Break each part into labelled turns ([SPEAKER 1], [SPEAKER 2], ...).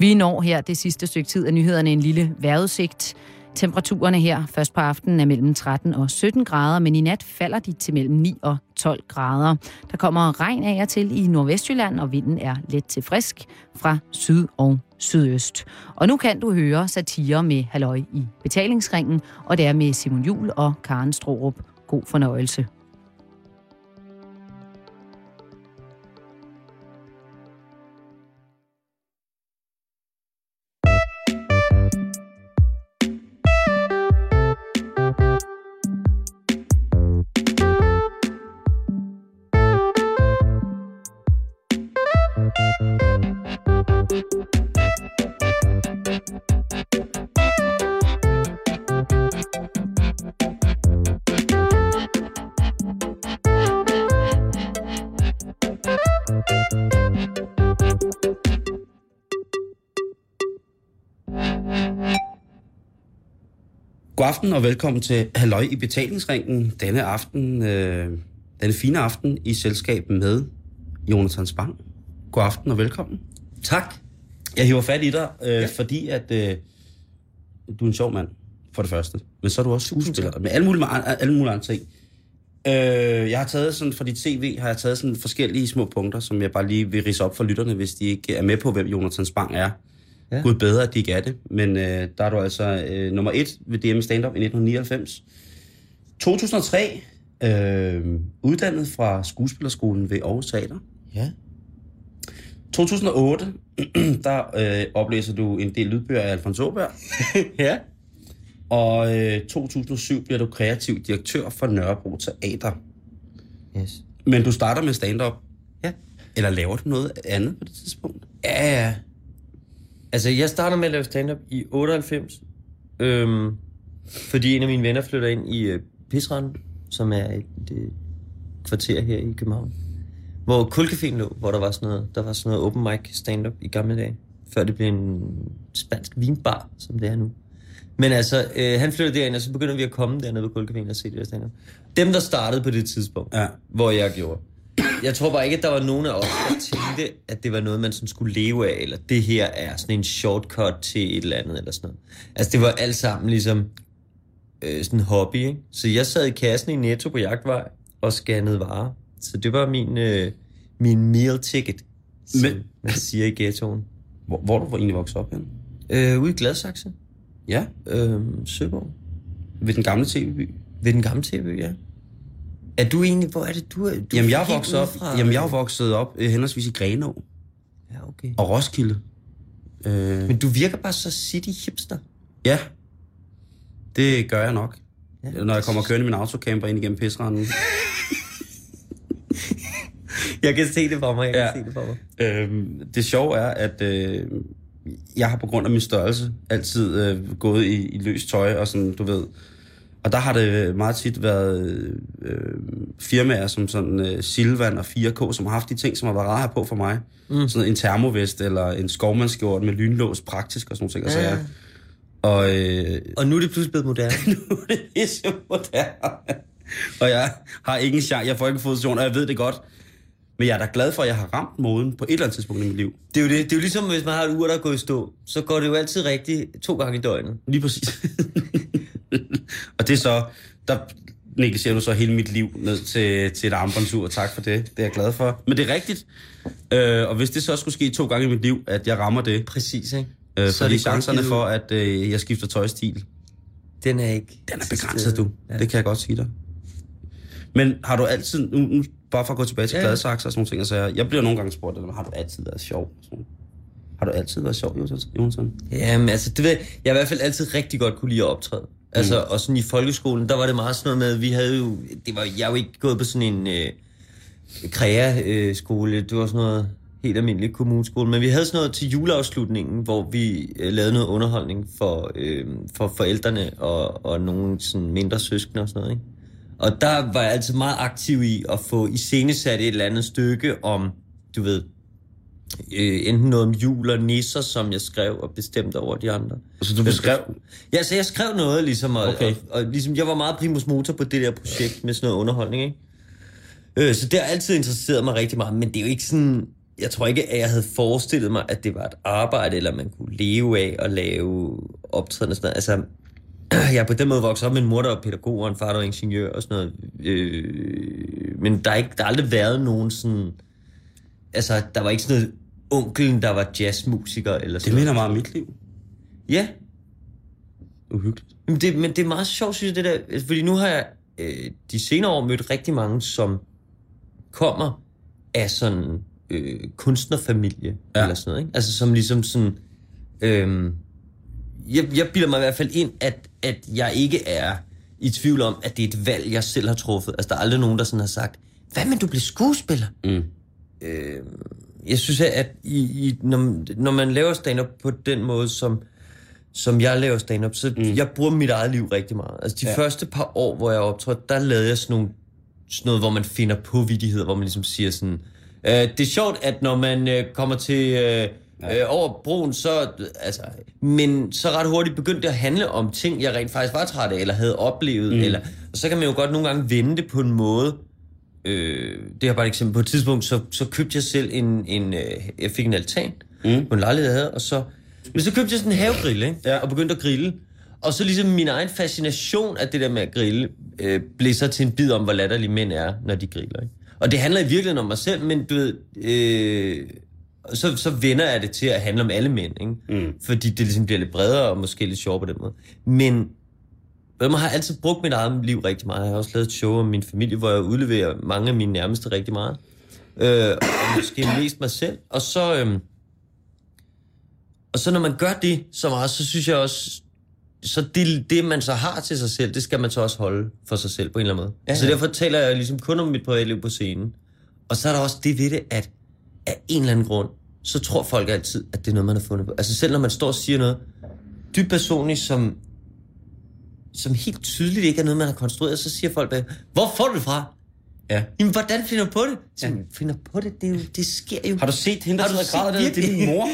[SPEAKER 1] Vi når her det sidste stykke tid af nyhederne en lille vejrudsigt. Temperaturerne her først på aftenen er mellem 13 og 17 grader, men i nat falder de til mellem 9 og 12 grader. Der kommer regn af og til i Nordvestjylland, og vinden er let til frisk fra syd og sydøst. Og nu kan du høre satire med Halløj i betalingsringen, og det er med Simon Jul og Karen Strohrup. God fornøjelse.
[SPEAKER 2] God aften og velkommen til Halløj i betalingsringen. Denne aften, øh, denne fine aften i selskab med Jonathan Spang. God aften og velkommen.
[SPEAKER 3] Tak.
[SPEAKER 2] Jeg hiver fat i dig, øh, ja. fordi at øh, du er en sjov mand, for det første. Men så er du også skuespiller. Med alle mulige, alle mulige andre ting. Øh, jeg har taget sådan, for dit CV har jeg taget sådan forskellige små punkter, som jeg bare lige vil rise op for lytterne, hvis de ikke er med på, hvem Jonathan Spang er. Ja. Gud bedre, at de ikke er det. Men øh, der er du altså øh, nummer et ved DM Stand-Up i 1999. 2003, øh, uddannet fra skuespillerskolen ved Aarhus Teater.
[SPEAKER 3] Ja.
[SPEAKER 2] 2008, der øh, oplæser du en del lydbøger af Alfons Åberg.
[SPEAKER 3] ja.
[SPEAKER 2] Og øh, 2007 bliver du kreativ direktør for Nørrebro Teater.
[SPEAKER 3] Yes.
[SPEAKER 2] Men du starter med stand-up.
[SPEAKER 3] Ja.
[SPEAKER 2] Eller laver du noget andet på det tidspunkt?
[SPEAKER 3] Ja, ja. Altså, jeg starter med at lave stand-up i 98. Øhm, fordi en af mine venner flytter ind i øh, Pisrand, som er et øh, kvarter her i København. Hvor Kulcaféen lå, hvor der var sådan noget, der var sådan noget open mic stand-up i gamle dage. Før det blev en spansk vinbar, som det er nu. Men altså, øh, han flytter derind, og så begynder vi at komme dernede på Kulcaféen og se det der stand-up. Dem, der startede på det tidspunkt,
[SPEAKER 2] Ja.
[SPEAKER 3] hvor jeg gjorde. Jeg tror bare ikke, at der var nogen af os, der tænkte, at det var noget, man sådan skulle leve af, eller det her er sådan en shortcut til et eller andet, eller sådan noget. Altså, det var alt sammen ligesom øh, sådan en hobby, ikke? Så jeg sad i kassen i Netto på Jagtvej og scannede varer. Så det var min, øh, min meal ticket, som
[SPEAKER 2] Men-
[SPEAKER 3] man siger i ghettoen.
[SPEAKER 2] Hvor, hvor du egentlig vokset op hen?
[SPEAKER 3] Øh, ude i Gladsaxe,
[SPEAKER 2] Ja,
[SPEAKER 3] øh, Søborg,
[SPEAKER 2] ved den gamle tv-by.
[SPEAKER 3] ved den gamle tv, ja. Er du egentlig, hvor er det, du er? Du
[SPEAKER 2] Jamen, jeg vokset op,
[SPEAKER 3] udefra,
[SPEAKER 2] jamen, jeg
[SPEAKER 3] øh,
[SPEAKER 2] vokset op øh, henholdsvis i Grenå
[SPEAKER 3] Ja, okay.
[SPEAKER 2] og Roskilde. Øh,
[SPEAKER 3] Men du virker bare så city hipster.
[SPEAKER 2] ja, det gør jeg nok.
[SPEAKER 3] Ja.
[SPEAKER 2] Når jeg kommer kørende i min autocamper ind igennem pisranden.
[SPEAKER 3] Jeg kan se det for mig, jeg
[SPEAKER 2] Ja.
[SPEAKER 3] kan se det for mig.
[SPEAKER 2] Øhm, det sjove er, at øh, jeg har på grund af min størrelse altid øh, gået i, i løst tøj og sådan, du ved. Og der har det meget tit været øh, firmaer som sådan øh, Silvan og 4K, som har haft de ting, som har været rare her på for mig. Mm. Sådan en termovest eller en skovmandskjort med lynlås praktisk og sådan nogle ting.
[SPEAKER 3] Ja.
[SPEAKER 2] Ja. Og øh,
[SPEAKER 3] Og nu er det pludselig blevet moderne.
[SPEAKER 2] nu er det pisse moderne. Og jeg har ingen chance. Jeg får ikke position, og jeg ved det godt. Men jeg er da glad for, at jeg har ramt moden på et eller andet tidspunkt i mit liv.
[SPEAKER 3] Det er, jo det. det er jo ligesom, hvis man har et ur, der er gået i stå, så går det jo altid rigtigt to gange i døgnet.
[SPEAKER 2] Lige præcis. og det er så, der negligerer du så hele mit liv ned til, til et armbåndsur. Tak for det. Det er jeg glad for. Men det er rigtigt. Øh, og hvis det så skulle ske to gange i mit liv, at jeg rammer det,
[SPEAKER 3] Præcis, ikke?
[SPEAKER 2] øh,
[SPEAKER 3] Så er
[SPEAKER 2] fordi
[SPEAKER 3] det
[SPEAKER 2] chancerne for, at øh, jeg skifter tøjstil,
[SPEAKER 3] Den er ikke...
[SPEAKER 2] den er begrænset, du.
[SPEAKER 3] Ja.
[SPEAKER 2] Det kan jeg godt sige dig. Men har du altid, nu, nu bare for at gå tilbage til
[SPEAKER 3] Ja.
[SPEAKER 2] Gladsaxe og sådan nogle ting, så jeg, jeg bliver nogle gange spurgt, har du altid været sjov? Sådan. Har du altid været sjov, Jonsson?
[SPEAKER 3] Jamen, altså, det ved, jeg jeg i hvert fald altid rigtig godt kunne lide at optræde. Altså, mm. og sådan i folkeskolen, der var det meget sådan noget med, at vi havde jo... Det var, jeg er jo ikke gået på sådan en øh, krea-skole. det var sådan noget helt almindelig kommuneskole. Men vi havde sådan noget til juleafslutningen, hvor vi øh, lavede noget underholdning for, øh, for forældrene og, og nogle sådan mindre søskende og sådan noget, ikke? Og der var jeg altid meget aktiv i at få iscenesat et eller andet stykke om, du ved, øh, enten noget om jul og nisser, som jeg skrev og bestemte over de andre.
[SPEAKER 2] Så du beskrev,
[SPEAKER 3] Ja, så jeg skrev noget, ligesom, og,
[SPEAKER 2] Okay.
[SPEAKER 3] og, og ligesom, jeg var meget primus motor på det der projekt med sådan noget underholdning, ikke? Øh, så det har altid interesseret mig rigtig meget, men det er jo ikke sådan, jeg tror ikke, at jeg havde forestillet mig, at det var et arbejde, eller man kunne leve af at lave optræden og sådan noget. Altså, jeg er på den måde vokset op med en mor, der var pædagog, og en far, der var ingeniør og sådan noget. Øh, men der har, ikke, der har aldrig været nogen sådan... Altså, der var ikke sådan noget onkelen, der var jazzmusiker eller
[SPEAKER 2] Det
[SPEAKER 3] sådan
[SPEAKER 2] minder meget om mit liv.
[SPEAKER 3] Ja,
[SPEAKER 2] Uhyggeligt.
[SPEAKER 3] men det, men det er meget sjovt, synes jeg, det der. Fordi nu har jeg øh, de senere år mødt rigtig mange, som kommer af sådan øh, kunstnerfamilie
[SPEAKER 2] ja.
[SPEAKER 3] eller sådan noget. Ikke? Altså som ligesom sådan... Øh, jeg, jeg bilder mig i hvert fald ind, at, at jeg ikke er i tvivl om, at det er et valg, jeg selv har truffet. Altså der er aldrig nogen, der sådan har sagt, hvad med du bliver skuespiller?
[SPEAKER 2] Mm.
[SPEAKER 3] øh, jeg synes, at i, i, når, når man laver stand-up på den måde, som, som jeg laver stand-up, så mm. jeg bruger mit eget liv rigtig meget. Altså de
[SPEAKER 2] Ja.
[SPEAKER 3] første par år, hvor jeg optrådte, der lavede jeg sådan, nogle, sådan noget, hvor man finder på vidigheder, hvor man ligesom siger sådan, øh, det er sjovt, at når man øh, kommer til... Øh, Øh, over broen, så, altså, men så ret hurtigt begyndte det at handle om ting, jeg rent faktisk var træt af, eller havde oplevet, mm. eller, og så kan man jo godt nogle gange vende det på en måde, øh, det er bare et eksempel. På et tidspunkt, så, så købte jeg selv en, en øh, jeg fik en altan mm. på en lejlighed, jeg havde, og så, men så købte jeg sådan en havegrill, ikke?
[SPEAKER 2] Ja.
[SPEAKER 3] og begyndte at grille. Og så ligesom min egen fascination af det der med at grille, øh, blev så til en bid om, hvor latterlige mænd er, når de griller. Ikke? Og det handler i virkeligheden om mig selv, men du ved, øh, så, så vender jeg det til at handle om alle mænd, ikke?
[SPEAKER 2] Mm.
[SPEAKER 3] fordi det ligesom bliver lidt bredere og måske lidt sjovere på den måde. Men jeg har altid brugt mit eget liv rigtig meget. Jeg har også lavet et show om min familie, hvor jeg udleverer mange af mine nærmeste rigtig meget. Øh, og måske mest mig selv. Og så, øhm, og så når man gør det så meget, så synes jeg også, så det, det man så har til sig selv, det skal man så også holde for sig selv på en eller anden måde.
[SPEAKER 2] Ja,
[SPEAKER 3] Ja, så derfor taler jeg ligesom kun om mit privatliv på scenen. Og så er der også det ved det, at af en eller anden grund, så tror folk altid, at det er noget, man har fundet på. Altså selv når man står og siger noget dybt personligt, som, som helt tydeligt ikke er noget, man har konstrueret, så siger folk bare, hvor får du det fra?
[SPEAKER 2] Ja.
[SPEAKER 3] Jamen, hvordan finder du på det? Så, ja. finder på det? Det, er jo, det sker jo.
[SPEAKER 2] Har du set hende, der sidder og græder der? Det er min mor.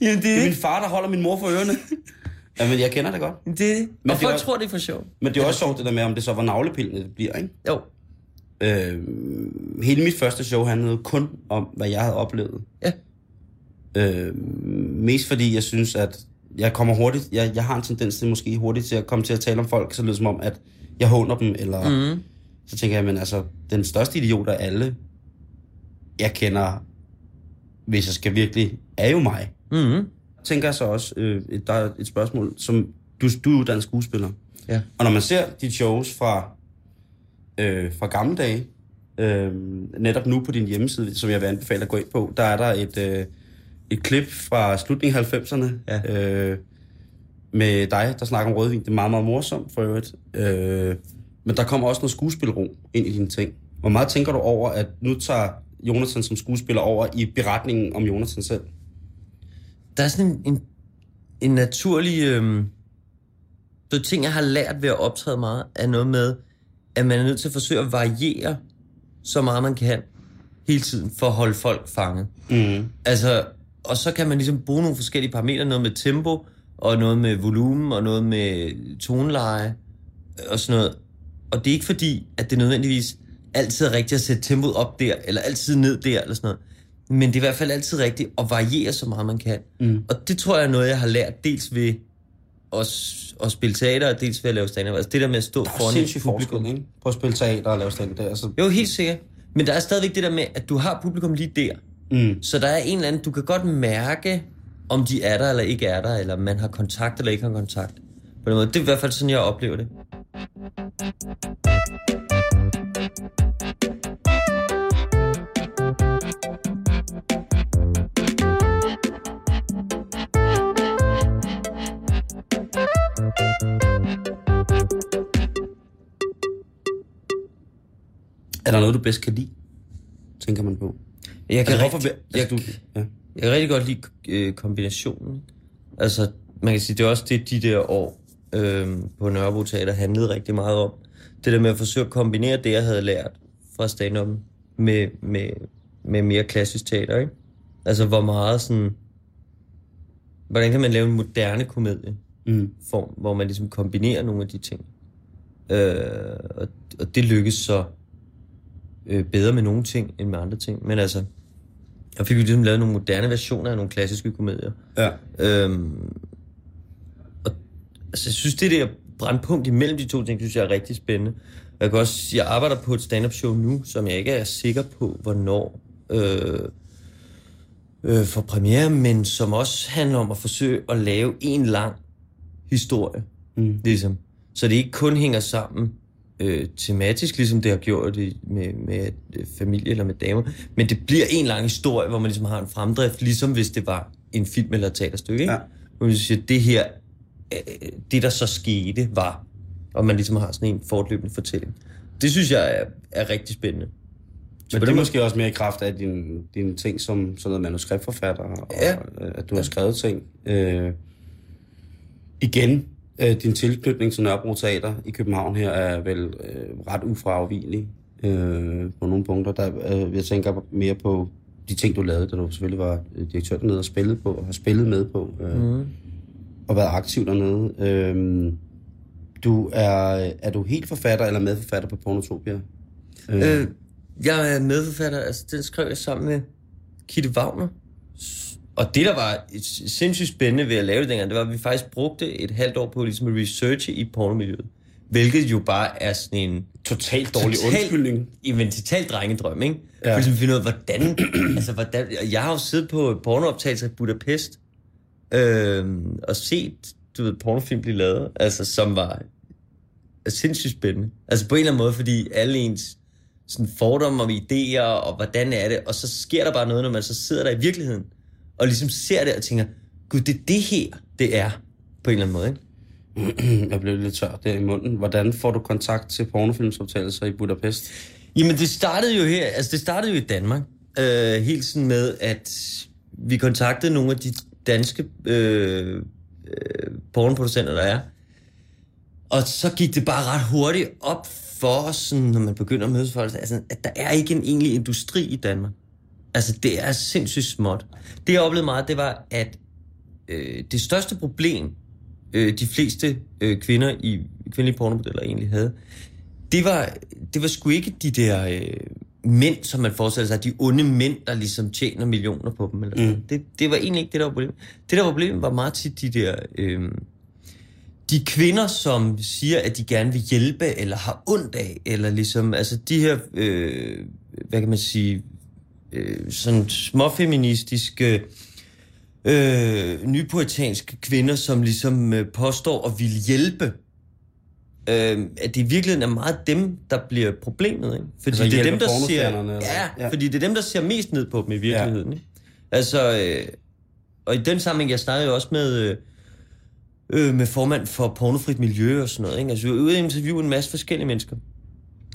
[SPEAKER 3] Jamen, det
[SPEAKER 2] Det
[SPEAKER 3] er
[SPEAKER 2] er min far, der holder min mor for ørerne. Jamen, jeg kender det godt.
[SPEAKER 3] Det er.
[SPEAKER 2] Men
[SPEAKER 3] Og
[SPEAKER 2] det er
[SPEAKER 3] folk
[SPEAKER 2] også-
[SPEAKER 3] tror, det er for sjov.
[SPEAKER 2] Men det er også sjovt det der med, om det så var navlepillende, det bliver, ikke?
[SPEAKER 3] Jo.
[SPEAKER 2] Øh, hele mit første show handlede kun om, hvad jeg havde oplevet.
[SPEAKER 3] Ja.
[SPEAKER 2] Øh, mest fordi jeg synes, at jeg kommer hurtigt, jeg, jeg har en tendens til måske hurtigt til at komme til at tale om folk, så lyder som om, at jeg håner dem, eller
[SPEAKER 3] Mm.
[SPEAKER 2] så tænker jeg, men altså, den største idiot af alle, jeg kender, hvis jeg skal virkelig, er jo mig.
[SPEAKER 3] Mm.
[SPEAKER 2] Tænker jeg så også, øh, et- der er et spørgsmål, som du, du er uddannet skuespiller.
[SPEAKER 3] Ja.
[SPEAKER 2] Og når man ser de shows fra, øh, fra gamle dage, øh, netop nu på din hjemmeside, som jeg vil anbefale at gå ind på, der er der et, øh, et klip fra slutningen af 90'erne
[SPEAKER 3] Ja.
[SPEAKER 2] øh, med dig, der snakker om rødvin. Det er meget, meget morsomt for øvrigt. Øh, men der kommer også noget skuespilro ind i dine ting. Hvor meget tænker du over, at nu tager Jonathan som skuespiller over i beretningen om Jonathan selv?
[SPEAKER 3] Der er sådan en, en, en naturlig... Øhm, så ting, jeg har lært ved at optræde meget, er noget med, at man er nødt til at forsøge at variere så meget man kan hele tiden, for at holde folk fanget.
[SPEAKER 2] Mm.
[SPEAKER 3] Altså, og så kan man ligesom bruge nogle forskellige parametre, noget med tempo, og noget med volumen, og noget med toneleje, og sådan noget. Og det er ikke fordi, at det nødvendigvis altid er rigtigt at sætte tempoet op der, eller altid ned der, eller sådan noget. Men det er i hvert fald altid rigtigt at variere så meget man kan.
[SPEAKER 2] Mm.
[SPEAKER 3] Og det tror jeg er noget, jeg har lært dels ved at, at spille teater, og dels ved at lave stand Altså det der med at stå
[SPEAKER 2] Der er
[SPEAKER 3] foran et publikum.
[SPEAKER 2] ikke? På at spille teater og lave stand der. Altså,
[SPEAKER 3] Jo, helt sikkert. Men der er stadigvæk det der med, at du har publikum lige der.
[SPEAKER 2] mm.
[SPEAKER 3] Så der er en eller anden, du kan godt mærke, om de er der eller ikke er der, eller man har kontakt eller ikke har kontakt. På den måde. Det er i hvert fald sådan, jeg oplever det.
[SPEAKER 2] Er der noget, du bedst kan lide? Tænker man på.
[SPEAKER 3] Jeg kan,
[SPEAKER 2] Altså,
[SPEAKER 3] rigtig,
[SPEAKER 2] hvorfor...
[SPEAKER 3] jeg,
[SPEAKER 2] Altså, du, ja.
[SPEAKER 3] jeg kan rigtig godt lide øh, kombinationen. Altså, man kan sige, det er også det, de der år øh, på Nørrebro Teater handlede rigtig meget om. Det der med at forsøge at kombinere det, jeg havde lært fra stand med, med, med mere klassisk teater, ikke? Altså, hvor meget sådan... Hvordan kan man lave en moderne komedie?
[SPEAKER 2] Mm.
[SPEAKER 3] form, hvor man ligesom kombinerer nogle af de ting. Øh, og, og det lykkes så øh, bedre med nogle ting, end med andre ting. Men altså, jeg fik jo ligesom lavet nogle moderne versioner af nogle klassiske komedier.
[SPEAKER 2] Ja.
[SPEAKER 3] Øhm, og, altså, jeg synes, det der brandpunkt imellem de to ting, synes jeg er rigtig spændende. Jeg kan også, jeg arbejder på et stand-up show nu, som jeg ikke er sikker på, hvornår øh, øh, for premiere, men som også handler om at forsøge at lave en lang historie,
[SPEAKER 2] Mm.
[SPEAKER 3] ligesom. Så det ikke kun hænger sammen øh, tematisk, ligesom det har gjort det med, med øh, familie eller med damer, men det bliver en lang historie, hvor man ligesom har en fremdrift, ligesom hvis det var en film eller et teaterstykke, ikke?
[SPEAKER 2] Ja.
[SPEAKER 3] Hvor man siger, det her, øh, det der så skete, var, og man ligesom har sådan en fortløbende fortælling. Det synes jeg er, er rigtig spændende.
[SPEAKER 2] Men det er måske også mere i kraft af dine din ting som sådan noget manuskriptforfatter, og
[SPEAKER 3] Ja.
[SPEAKER 2] at du har skrevet ting. Øh, igen, øh, din tilknytning til Nørrebro Teater i København her er vel øh, ret ufraafvigelig øh, på nogle punkter. Der, øh, jeg tænker mere på de ting, du lavede, da du selvfølgelig var øh, direktør dernede og spillede på, og har spillet med på, øh, mm. og været aktiv dernede. Øh, du er, er du helt forfatter eller medforfatter på Pornotopia?
[SPEAKER 3] Øh, jeg er medforfatter, altså den skrev jeg sammen med Kitte Wagner. Og det, der var sindssygt spændende ved at lave det dengang, det var, at vi faktisk brugte et halvt år på ligesom at researche i pornomiljøet. Hvilket jo bare er sådan en
[SPEAKER 2] Totalt dårlig undskyldning.
[SPEAKER 3] En total drengedrøm, ikke?
[SPEAKER 2] Ja.
[SPEAKER 3] For at finde ud af, hvordan... altså, hvordan... Jeg har jo siddet på pornooptagelser i Budapest, øh, og set, du ved, pornofilm blive lavet, altså, som var sindssygt spændende. Altså på en eller anden måde, fordi alle ens sådan fordomme om idéer, og hvordan er det, og så sker der bare noget, når man så sidder der i virkeligheden, og ligesom ser det og tænker, gud, det er det her, det er, på en eller anden måde, ikke?
[SPEAKER 2] Jeg blev lidt tør der i munden. Hvordan får du kontakt til pornofilmsoptagelser i Budapest?
[SPEAKER 3] Jamen, det startede jo her, altså det startede jo i Danmark. Øh, helt sådan med, at vi kontaktede nogle af de danske øh, øh, pornoproducenter, der er. Og så gik det bare ret hurtigt op for os, sådan, når man begynder at mødes folk, altså, at der er ikke en egentlig industri i Danmark. Altså, det er sindssygt småt. Det, jeg oplevede meget, det var, at øh, det største problem, øh, de fleste øh, kvinder i kvindelige pornomodeller egentlig havde, det var, det var sgu ikke de der øh, mænd, som man forestiller sig, de onde mænd, der ligesom tjener millioner på dem. Eller sådan. Mm. Det, det var egentlig ikke det, der var problemet. Det, der var problemet, var meget tit de der... Øh, de kvinder, som siger, at de gerne vil hjælpe, eller har ondt af, eller ligesom, altså de her, øh, hvad kan man sige, øh, sådan småfeministiske, øh, nypoetanske kvinder, som ligesom øh, påstår at ville hjælpe, øh, at det i virkeligheden er meget dem, der bliver problemet, ikke? Fordi
[SPEAKER 2] Altså
[SPEAKER 3] det er dem, der
[SPEAKER 2] pornostjernerne, eller-
[SPEAKER 3] ja,
[SPEAKER 2] Ja.
[SPEAKER 3] ja, fordi det er dem, der ser mest ned på dem i virkeligheden, ikke? Altså, øh, og i den sammenhæng, jeg snakkede jo også med, øh, øh, med formand for pornofrit miljø og sådan noget, ikke? Altså, vi var ude og interviewe en masse forskellige mennesker.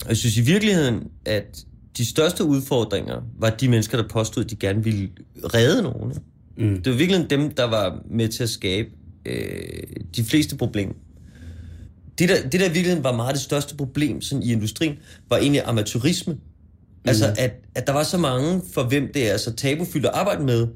[SPEAKER 3] Og jeg synes i virkeligheden, at de største udfordringer var de mennesker, der påstod, at de gerne ville redde nogen.
[SPEAKER 2] Mm.
[SPEAKER 3] Det var virkelig dem, der var med til at skabe øh, de fleste problemer. Det der, det der i virkeligheden var meget det største problem sådan i industrien, var egentlig amatørisme. Altså, at, at der var så mange, for hvem det er så tabufyldt at arbejde med,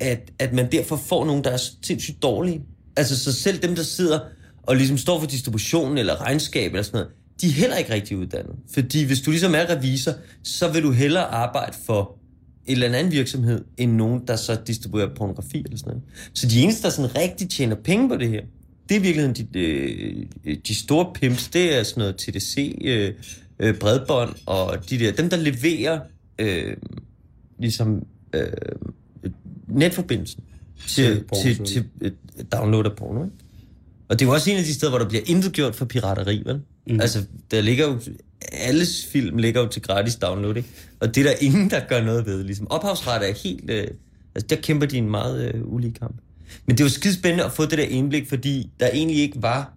[SPEAKER 3] at, at man derfor får nogen, der er sindssygt dårlige. Altså, så selv dem, der sidder og ligesom står for distributionen eller regnskab eller sådan noget, de er heller ikke rigtig uddannet. Fordi hvis du ligesom er revisor, så vil du hellere arbejde for en eller anden virksomhed, end nogen, der så distribuerer pornografi eller sådan noget. Så de eneste, der sådan rigtig tjener penge på det her, det er i virkeligheden de, øh, de store pimps, det er sådan noget TDC, øh, øh, bredbånd og de der, dem der leverer øh, ligesom øh, netforbindelsen til,
[SPEAKER 2] Til
[SPEAKER 3] til, til, download af porno. Ikke? Og det er jo også en af de steder, hvor der bliver intet gjort for pirateri, vel? Mm. Altså, der ligger jo... Alles film ligger jo til gratis download, ikke? Og det er der ingen, der gør noget ved. Ligesom ophavsret er helt... Øh, altså, der kæmper de en meget øh, ulige kamp. Men det var skide spændende at få det der indblik, fordi der egentlig ikke var...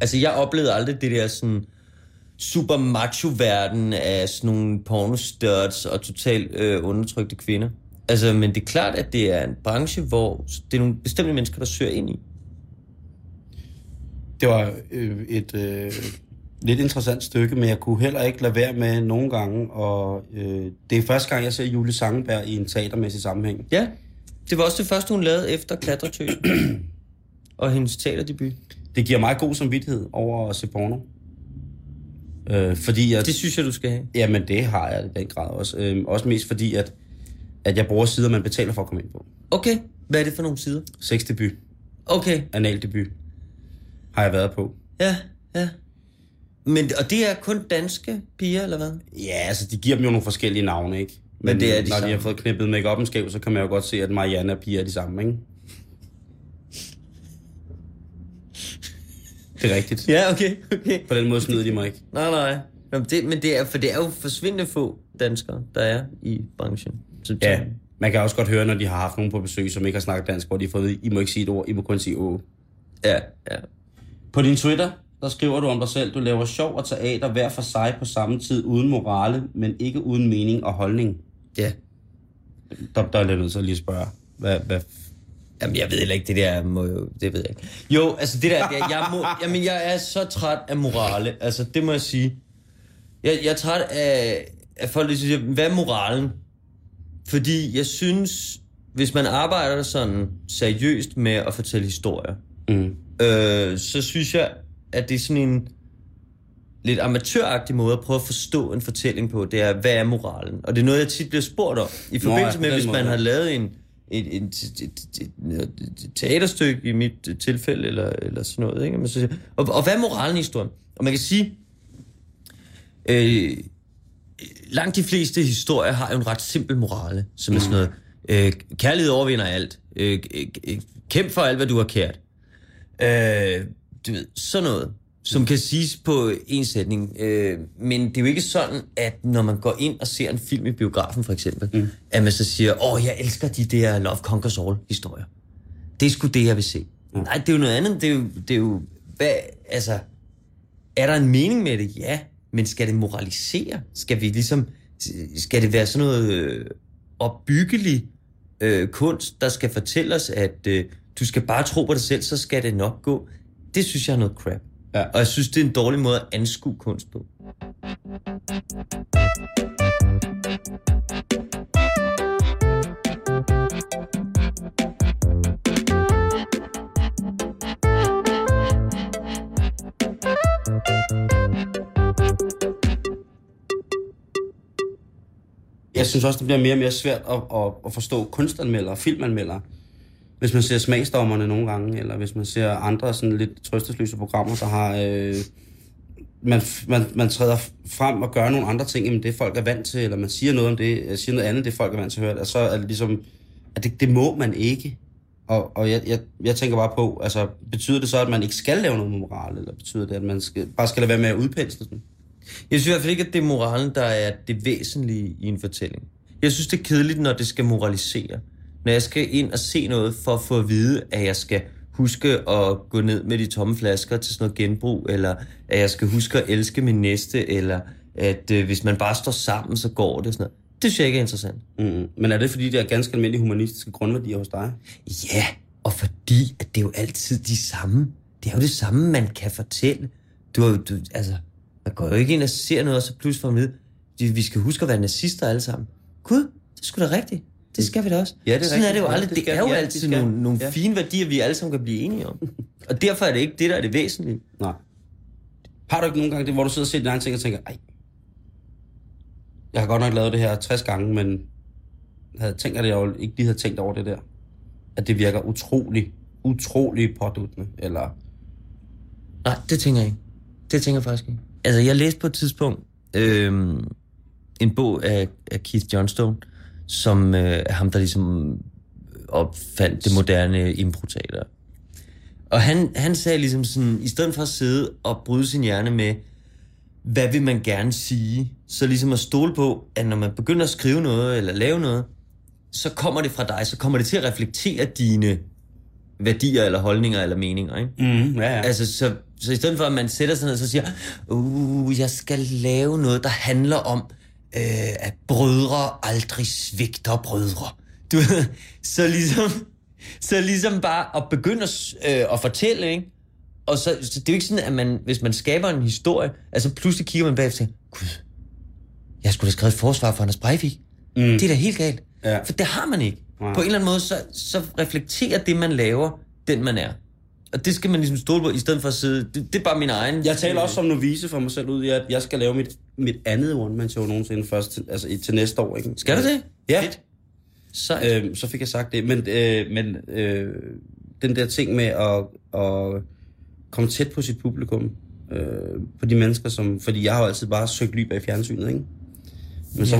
[SPEAKER 3] Altså, jeg oplevede aldrig det der sådan super macho-verden af sådan nogle pornostørts og totalt øh, undertrykte kvinder. Altså, men det er klart, at det er en branche, hvor det er nogle bestemte mennesker, der søger ind i.
[SPEAKER 2] Det var øh, et øh, lidt interessant stykke, men jeg kunne heller ikke lade være med nogle gange. Og øh, det er første gang, jeg ser Julie Sangenberg i en teatermæssig sammenhæng.
[SPEAKER 3] Ja, det var også det første, hun lavede efter Klatretøs og hendes teaterdebut.
[SPEAKER 2] Det giver mig god samvittighed over at se porno. Øh, fordi jeg,
[SPEAKER 3] Det synes jeg, du skal have.
[SPEAKER 2] Jamen, det har jeg i den grad også. Øh, også mest fordi, at, at jeg bruger sider, man betaler for at komme ind på.
[SPEAKER 3] Okay, hvad er det for nogle sider?
[SPEAKER 2] Sexdebut,
[SPEAKER 3] Okay,
[SPEAKER 2] analdebut, har jeg været på.
[SPEAKER 3] ja, ja. Men, og det er kun danske piger, eller hvad?
[SPEAKER 2] Ja, altså, de giver dem jo nogle forskellige navne, ikke?
[SPEAKER 3] Men det er de
[SPEAKER 2] når
[SPEAKER 3] samme.
[SPEAKER 2] de har fået knippet make skæv, så kan man jo godt se, at Marianne og Pia er de samme, ikke? Det er rigtigt.
[SPEAKER 3] Ja, okay, okay.
[SPEAKER 2] På den måde snyder de mig ikke.
[SPEAKER 3] Nej, nej. Jamen, det, men det er, for det er jo forsvindende få danskere, der er i branchen. Så,
[SPEAKER 2] Ja, man kan også godt høre, når de har haft nogen på besøg, som ikke har snakket dansk, hvor de har fået, I må ikke sige et ord, I må kun sige å.
[SPEAKER 3] ja, ja.
[SPEAKER 2] På din Twitter, der skriver du om dig selv, du laver sjov og teater hver for sig på samme tid, uden morale, men ikke uden mening og holdning.
[SPEAKER 3] Ja.
[SPEAKER 2] Der, der er jeg nødt til at lige spørge, hvad, hvad,
[SPEAKER 3] Jamen, jeg ved heller ikke, det der må jo... Det ved jeg ikke. Jo, altså det der... Det, jeg, må, jamen, jeg er så træt af morale. Altså, det må jeg sige. Jeg, jeg er træt af, af folk, der siger, hvad er moralen? Fordi jeg synes, hvis man arbejder sådan seriøst med at fortælle historier,
[SPEAKER 2] mm,
[SPEAKER 3] øh, så synes jeg, at det er sådan en lidt amatøragtig måde at prøve at forstå en fortælling på, det er, hvad er moralen? Og det er noget, jeg tit bliver spurgt om, i forbindelse
[SPEAKER 2] på
[SPEAKER 3] med,
[SPEAKER 2] den
[SPEAKER 3] hvis
[SPEAKER 2] måde,
[SPEAKER 3] man
[SPEAKER 2] ja.
[SPEAKER 3] har lavet en, et, et, et, et, et, et teaterstykke i mit tilfælde, eller, eller sådan noget. Ikke? Man så og, og hvad er moralen i historien? Og man kan sige, øh, langt de fleste historier har jo en ret simpel morale, som er sådan noget, øh, kærlighed overvinder alt. Øh, kæmp for alt, hvad du har kært. Øh, du ved, sådan noget, som kan siges på en sætning. Øh, men det er jo ikke sådan, at når man går ind og ser en film i biografen, for eksempel, mm. at man så siger, åh, jeg elsker de der Love Conquers All-historier. Det er sgu det, jeg vil se. Mm. Nej, det er jo noget andet. Det er jo, det er jo hvad, altså, er der en mening med det? Ja. Men skal det moralisere? Skal vi ligesom, skal det være sådan noget øh, opbyggelig øh, kunst, der skal fortælle os, at øh, du skal bare tro på dig selv, så skal det nok gå? Det synes jeg er noget crap.
[SPEAKER 2] Ja.
[SPEAKER 3] Og jeg synes, det er en dårlig måde at anskue kunst på.
[SPEAKER 2] Jeg synes også, det bliver mere og mere svært at, at, at forstå kunstanmeldere, filmanmeldere. Hvis man ser smagsdommerne nogle gange, eller hvis man ser andre sådan lidt trøstesløse programmer, der har... Øh, man, man, man træder frem og gør nogle andre ting, end det folk er vant til, eller man siger noget om det, øh, siger noget andet, det folk er vant til at høre, og så er det ligesom, at det, det må man ikke. Og, og jeg, jeg, jeg tænker bare på, altså, betyder det så, at man ikke skal lave noget med moral, eller betyder det, at man skal, bare skal lade være med at udpensle den?
[SPEAKER 3] Jeg synes i hvert fald ikke, at det er moralen, der er det væsentlige i en fortælling. Jeg synes, det er kedeligt, når det skal moralisere. Når jeg skal ind og se noget for at få at vide, at jeg skal huske at gå ned med de tomme flasker til sådan noget genbrug, eller at jeg skal huske at elske min næste, eller at øh, hvis man bare står sammen, så går det sådan noget. Det synes jeg ikke er interessant.
[SPEAKER 2] Mm. Men er det fordi, det er ganske almindelige humanistiske grundværdier hos dig?
[SPEAKER 3] Ja, og fordi at det er jo altid de samme. Det er jo det samme, man kan fortælle. Du, har jo- du altså, man går jo ikke ind og ser noget, og så pludselig får man vide, vi skal huske at være nazister alle sammen. Gud, det er sgu da rigtigt. Det skal vi da også.
[SPEAKER 2] Ja, det er
[SPEAKER 3] Sådan er det jo aldrig.
[SPEAKER 2] det
[SPEAKER 3] Det, er jo
[SPEAKER 2] ja, det
[SPEAKER 3] altid
[SPEAKER 2] skal.
[SPEAKER 3] nogle, nogle
[SPEAKER 2] Ja.
[SPEAKER 3] fine værdier, vi alle sammen kan blive enige om. og derfor er det ikke det, der er det væsentlige.
[SPEAKER 2] Nej. Har du ikke nogle gange det, hvor du sidder og ser dine egne ting og tænker, ej, jeg har godt nok lavet det her 60 gange, men jeg havde tænkt, at jeg jo ikke lige havde tænkt over det der. At det virker utrolig, utrolig påduttende, eller...
[SPEAKER 3] Nej, det tænker jeg ikke. Det tænker jeg faktisk ikke. Altså, jeg læste på et tidspunkt øh, en bog af, af Keith Johnstone, som øh, er ham, der ligesom opfandt det moderne improteater. Og han, han sagde ligesom sådan, i stedet for at sidde og bryde sin hjerne med, hvad vil man gerne sige, så ligesom at stole på, at når man begynder at skrive noget eller lave noget, så kommer det fra dig, så kommer det til at reflektere dine værdier eller holdninger eller meninger, ikke?
[SPEAKER 2] Mm, ja, ja.
[SPEAKER 3] Altså, så, så i stedet for, at man sætter sig ned og så siger, uh, jeg skal lave noget, der handler om, øh, at brødre aldrig svigter brødre. Du så ligesom, så ligesom bare at begynde at, øh, at fortælle, ikke? Og så, så det er jo ikke sådan, at man, hvis man skaber en historie, altså pludselig kigger man bagefter og tænker, gud, jeg skulle da skrevet et forsvar for Anders Breivik. Mm. Det er da helt galt.
[SPEAKER 2] Ja.
[SPEAKER 3] For det har man ikke.
[SPEAKER 2] Nej.
[SPEAKER 3] På en eller anden måde, så, så reflekterer det, man laver, den man er. Og det skal man ligesom stole på, i stedet for at sidde... Det, det er bare min egen...
[SPEAKER 2] Jeg taler også som novice for mig selv ud i, at jeg skal lave mit, mit andet one-man-show nogensinde først til, altså, til næste år. Ikke?
[SPEAKER 3] Skal du det?
[SPEAKER 2] Ja.
[SPEAKER 3] Sejt.
[SPEAKER 2] Øh, så fik jeg sagt det. Men, øh, men øh, den der ting med at, at komme tæt på sit publikum, øh, på de mennesker, som... Fordi jeg har jo altid bare søgt ly bag fjernsynet, ikke? Men så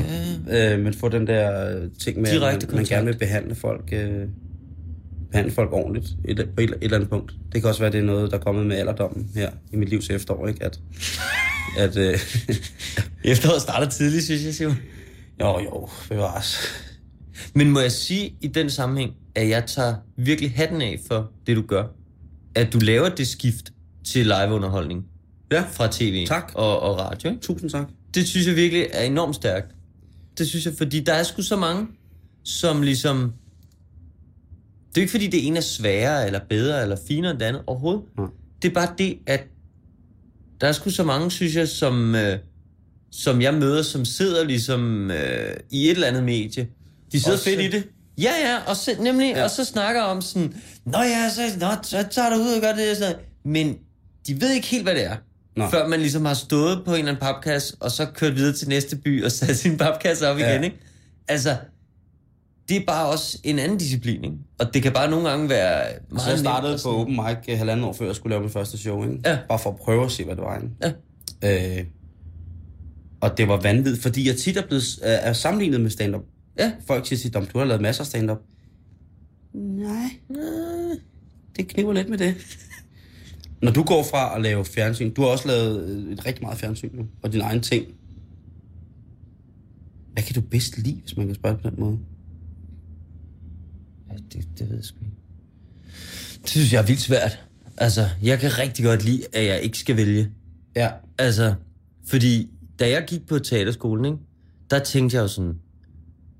[SPEAKER 2] øh, men få den der ting med, at
[SPEAKER 3] Direkte
[SPEAKER 2] man, man gerne vil behandle folk, øh, behandle folk ordentligt et, på et, et eller andet punkt. Det kan også være, det er noget, der er kommet med alderdommen her i mit livs efterår, ikke? At, at øh,
[SPEAKER 3] Efteråret starter tidligt, synes jeg, Simon.
[SPEAKER 2] jo, jo, bevares.
[SPEAKER 3] Men må jeg sige i den sammenhæng, at jeg tager virkelig hatten af for det, du gør. At du laver det skift til liveunderholdning
[SPEAKER 2] Ja,
[SPEAKER 3] fra tv
[SPEAKER 2] Tak.
[SPEAKER 3] Og, og radio.
[SPEAKER 2] Tusind tak.
[SPEAKER 3] Det synes jeg virkelig er enormt stærkt. Det synes jeg, fordi der er sgu så mange, som ligesom... Det er ikke, fordi det ene er sværere, eller bedre, eller finere end det andet overhovedet.
[SPEAKER 2] Nej.
[SPEAKER 3] Det er bare det, at der er sgu så mange, synes jeg, som, øh, som jeg møder, som sidder ligesom øh, i et eller andet medie. De sidder
[SPEAKER 2] Også-
[SPEAKER 3] fedt i det. Ja, ja, og så, nemlig, ja. Og så snakker om sådan, Nå ja, så, nå, så tager du ud og gør det, sådan noget." Men de ved ikke helt, hvad det er.
[SPEAKER 2] Nej.
[SPEAKER 3] Før man ligesom har stået på en eller anden papkasse, og så kørt videre til næste by og sat sin papkasse op
[SPEAKER 2] Ja.
[SPEAKER 3] igen, ikke? Altså, det er bare også en anden disciplin, ikke? Og det kan bare nogle gange være meget
[SPEAKER 2] Så jeg startede på open mic øh, halvanden år før jeg skulle lave mit første show, ikke?
[SPEAKER 3] Ja.
[SPEAKER 2] Bare for at prøve at se, hvad det var, ikke?
[SPEAKER 3] Ja.
[SPEAKER 2] Øh, og det var vanvittigt, fordi jeg tit er blevet øh, er sammenlignet med stand-up.
[SPEAKER 3] Ja.
[SPEAKER 2] Folk siger tit, "Dom, du har lavet masser af stand-up. Nej, det kniver lidt med det. Når du går fra at lave fjernsyn, du har også lavet øh, et rigtig meget fjernsyn nu, og dine egne ting. Hvad kan du bedst lide, hvis man kan spørge på den måde?
[SPEAKER 3] Det, det ved jeg sgu ikke. Det synes jeg er vildt svært. Altså, jeg kan rigtig godt lide, at jeg ikke skal vælge.
[SPEAKER 2] Ja,
[SPEAKER 3] Altså, fordi da jeg gik på teaterskolen, ikke, der tænkte jeg jo sådan,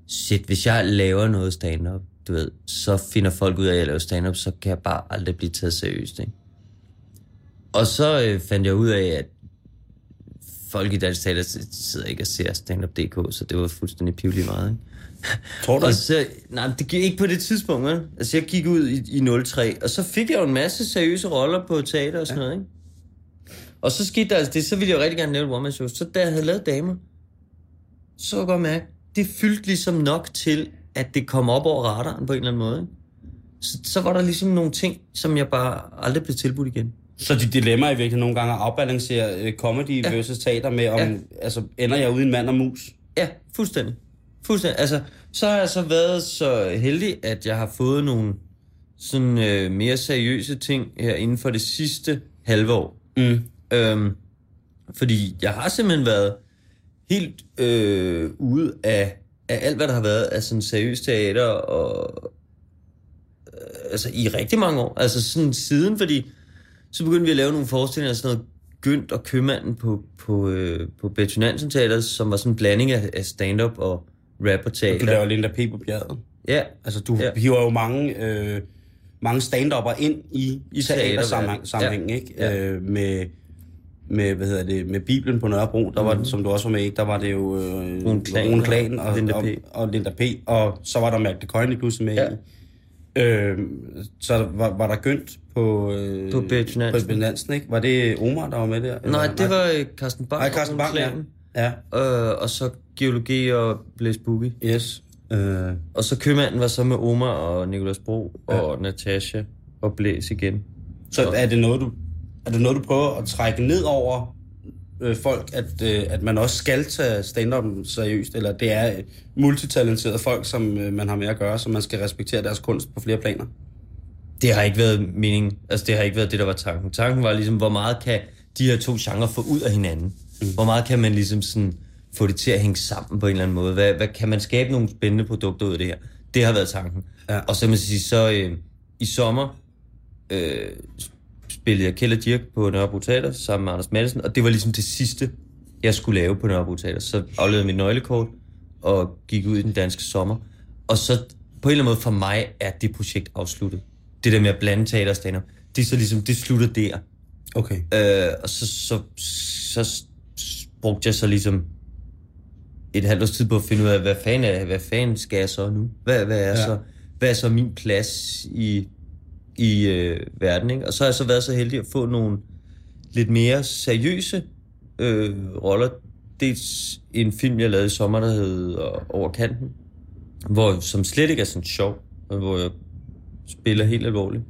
[SPEAKER 3] shit, hvis jeg laver noget stand-up, du ved, så finder folk ud af, at jeg laver stand-up, så kan jeg bare aldrig blive taget seriøst, ikke? Og så øh, fandt jeg ud af, at folk i dansk teater sidder ikke og ser stand-up.dk, så det var fuldstændig pivlig meget, ikke?
[SPEAKER 2] Tror du
[SPEAKER 3] Og så, nej, det gik ikke på det tidspunkt, vel? Altså, jeg gik ud i, i 03, og så fik jeg jo en masse seriøse roller på teater og sådan ja. noget, ikke? Og så skete der altså det, så ville jeg jo rigtig gerne lave et one show. Så da jeg havde lavet damer, så kunne jeg godt mærke, det fyldte ligesom nok til, at det kom op over radaren på en eller anden måde. Ikke? Så, så var der ligesom nogle ting, som jeg bare aldrig blev tilbudt igen.
[SPEAKER 2] Så dit dilemma i virkeligheden nogle gange at afbalancere øh, comedy
[SPEAKER 3] Ja.
[SPEAKER 2] versus teater med, om,
[SPEAKER 3] Ja.
[SPEAKER 2] altså, ender jeg ude i en mand og mus?
[SPEAKER 3] Ja, fuldstændig. Fuldstændig. Altså, så har jeg så været så heldig, at jeg har fået nogle sådan øh, mere seriøse ting her inden for det sidste halve år.
[SPEAKER 2] Mm.
[SPEAKER 3] Øhm, fordi jeg har simpelthen været helt øh, ude af, af alt, hvad der har været af sådan seriøst teater og øh, altså i rigtig mange år. Altså sådan siden, fordi så begyndte vi at lave nogle forestillinger af sådan noget Gynt og Købmanden på, på, øh, på Betty Nansen Teater, som var sådan en blanding af, af stand-up og rap og
[SPEAKER 2] Du
[SPEAKER 3] teater.
[SPEAKER 2] laver Linda P. på bjerget.
[SPEAKER 3] Ja,
[SPEAKER 2] Altså, du
[SPEAKER 3] Ja.
[SPEAKER 2] hiver jo mange, øh, mange stand-upper ind i,
[SPEAKER 3] I
[SPEAKER 2] teatersammenhæng, sammenhæng,
[SPEAKER 3] Ja.
[SPEAKER 2] ikke?
[SPEAKER 3] Ja.
[SPEAKER 2] Øh, med, med, hvad hedder det, med Bibelen på Nørrebro, der var, mm. som du også var med i, der var det jo øh,
[SPEAKER 3] Rune Klan
[SPEAKER 2] og,
[SPEAKER 3] Linda
[SPEAKER 2] og,
[SPEAKER 3] P.
[SPEAKER 2] og, Linda P. Og så var der Magde Køjne pludselig med
[SPEAKER 3] Ja.
[SPEAKER 2] i. Øh, så var, var der Gynt på, øh,
[SPEAKER 3] På Nansen.
[SPEAKER 2] Nansen, ikke? Var det Omar, der var med der?
[SPEAKER 3] nej,
[SPEAKER 2] Eller-
[SPEAKER 3] det var øh, Carsten Bang
[SPEAKER 2] Nej, Carsten Bang, ja. Ja,
[SPEAKER 3] Øh, og så geologi og Blaise Boogie.
[SPEAKER 2] yes. Øh,
[SPEAKER 3] Og så købmanden var så med Omar og Nicolas Bro og Natasha og Blæs igen.
[SPEAKER 2] Så er det noget, du, er det noget, du prøver at trække ned over øh, folk, at, øh, at man også skal tage stand-up seriøst, eller det er multitalenterede folk, som øh, man har med at gøre, så man skal respektere deres kunst på flere planer?
[SPEAKER 3] Det har ikke været meningen. Altså, det har ikke været det, der var tanken. Tanken var ligesom, hvor meget kan de her to genrer få ud af hinanden? Mm. Hvor meget kan man ligesom sådan få det til at hænge sammen på en eller anden måde? Hvad, hvad kan man skabe nogle spændende produkter ud af det her? Det har været tanken.
[SPEAKER 2] Ja.
[SPEAKER 3] Og så man sige, så øh, i sommer øh, spillede jeg Kjeld og Dirk på Nørrebro Teater sammen med Anders Madsen, og det var ligesom det sidste, jeg skulle lave på Nørrebro Teater. Så afleverede mit nøglekort og gik ud i den danske sommer. Og så på en eller anden måde for mig er det projekt afsluttet. Det der med at blande teater og stand det er så ligesom, det slutter der.
[SPEAKER 2] Okay.
[SPEAKER 3] Øh, og så, så, så, så brugte jeg så ligesom et halvt års tid på at finde ud af, hvad fanden, er, hvad fanden skal jeg så nu? Hvad, hvad, er,
[SPEAKER 2] Ja.
[SPEAKER 3] så, hvad er så min plads i, i øh, verden. Ikke? Og så har jeg så været så heldig at få nogle lidt mere seriøse øh, roller. Dels en film, jeg lavede i sommer, der hed Over kanten, hvor, som slet ikke er sådan sjov, hvor jeg spiller helt alvorligt.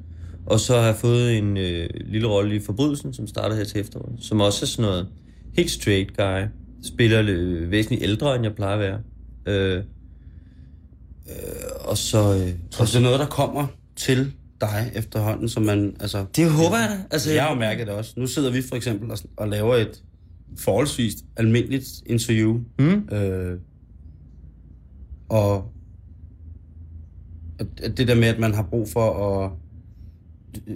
[SPEAKER 3] Og så har jeg fået en øh, lille rolle i Forbrydelsen, som starter her til efteråret, som også er sådan noget helt straight guy. Spiller væsentligt ældre, end jeg plejer at være. Øh, øh, og så... Øh,
[SPEAKER 2] Så det er noget, der kommer til dig efterhånden, som man, altså...
[SPEAKER 3] det håber jeg da. Altså,
[SPEAKER 2] Jeg har jo mærket det også. Nu sidder vi for eksempel og, og laver et forholdsvis almindeligt interview.
[SPEAKER 3] Mm.
[SPEAKER 2] Øh, og at det der med, at man har brug for at...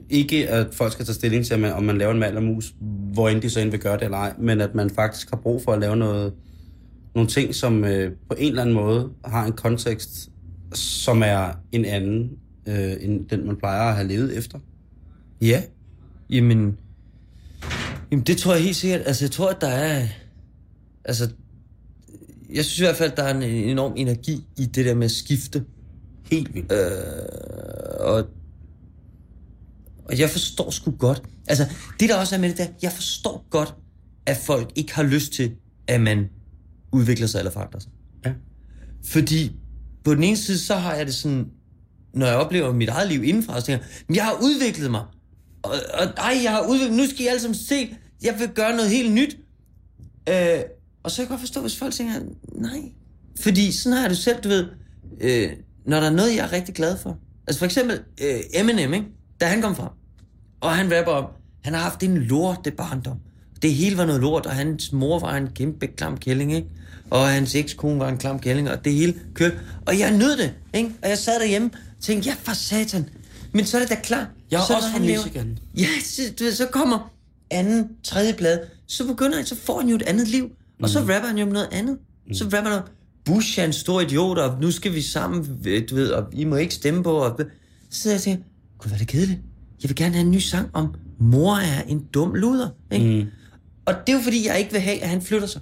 [SPEAKER 2] Ikke at folk skal tage stilling til, om man laver en mand eller mus, hvor end de så end vil gøre det eller ej, men at man faktisk har brug for at lave noget, nogle ting, som øh, på en eller anden måde har en kontekst, som er en anden, øh, end den man plejer at have levet efter.
[SPEAKER 3] Ja. Jamen, jamen, det tror jeg helt sikkert. Altså, jeg tror, at der er... Altså, jeg synes i hvert fald, at der er en enorm energi i det der med at skifte.
[SPEAKER 2] Helt vildt.
[SPEAKER 3] Øh, og, og jeg forstår sgu godt. Altså, det der også er med det der, jeg forstår godt, at folk ikke har lyst til, at man udvikler sig eller forandrer sig.
[SPEAKER 2] Ja.
[SPEAKER 3] Fordi på den ene side, så har jeg det sådan, når jeg oplever mit eget liv indenfra, så tænker jeg, "Men jeg har udviklet mig. Og, og ej, jeg har udviklet, nu skal I alle sammen se, jeg vil gøre noget helt nyt. Øh, og så kan jeg godt forstå, hvis folk tænker, nej. Fordi sådan har det selv, du ved, øh, når der er noget, jeg er rigtig glad for. Altså for eksempel øh, Eminem, ikke? Da han kom frem, og han rapper om, han har haft en lorte barndom. Det hele var noget lort, og hans mor var en kæmpe klam kælling, ikke? Og hans ekskone var en klam kælling, og det hele kørte. Og jeg nød det, ikke? Og jeg sad derhjemme og tænkte, ja for satan. Men så er det da klart.
[SPEAKER 2] Jeg er
[SPEAKER 3] så,
[SPEAKER 2] også fra Michigan.
[SPEAKER 3] Ja, så, du ved, så kommer anden, tredje plade, så begynder han, så får han jo et andet liv. Og så rapper han jo om noget andet. Så rapper han om, Bush er en stor idiot, og nu skal vi sammen, øh, du ved, og I må ikke stemme på. Og, så jeg tænker, gud, hvad er det kedeligt. Jeg vil gerne have en ny sang om, mor er en dum luder. Ikke? Mm. Og det er jo fordi, jeg ikke vil have, at han flytter sig.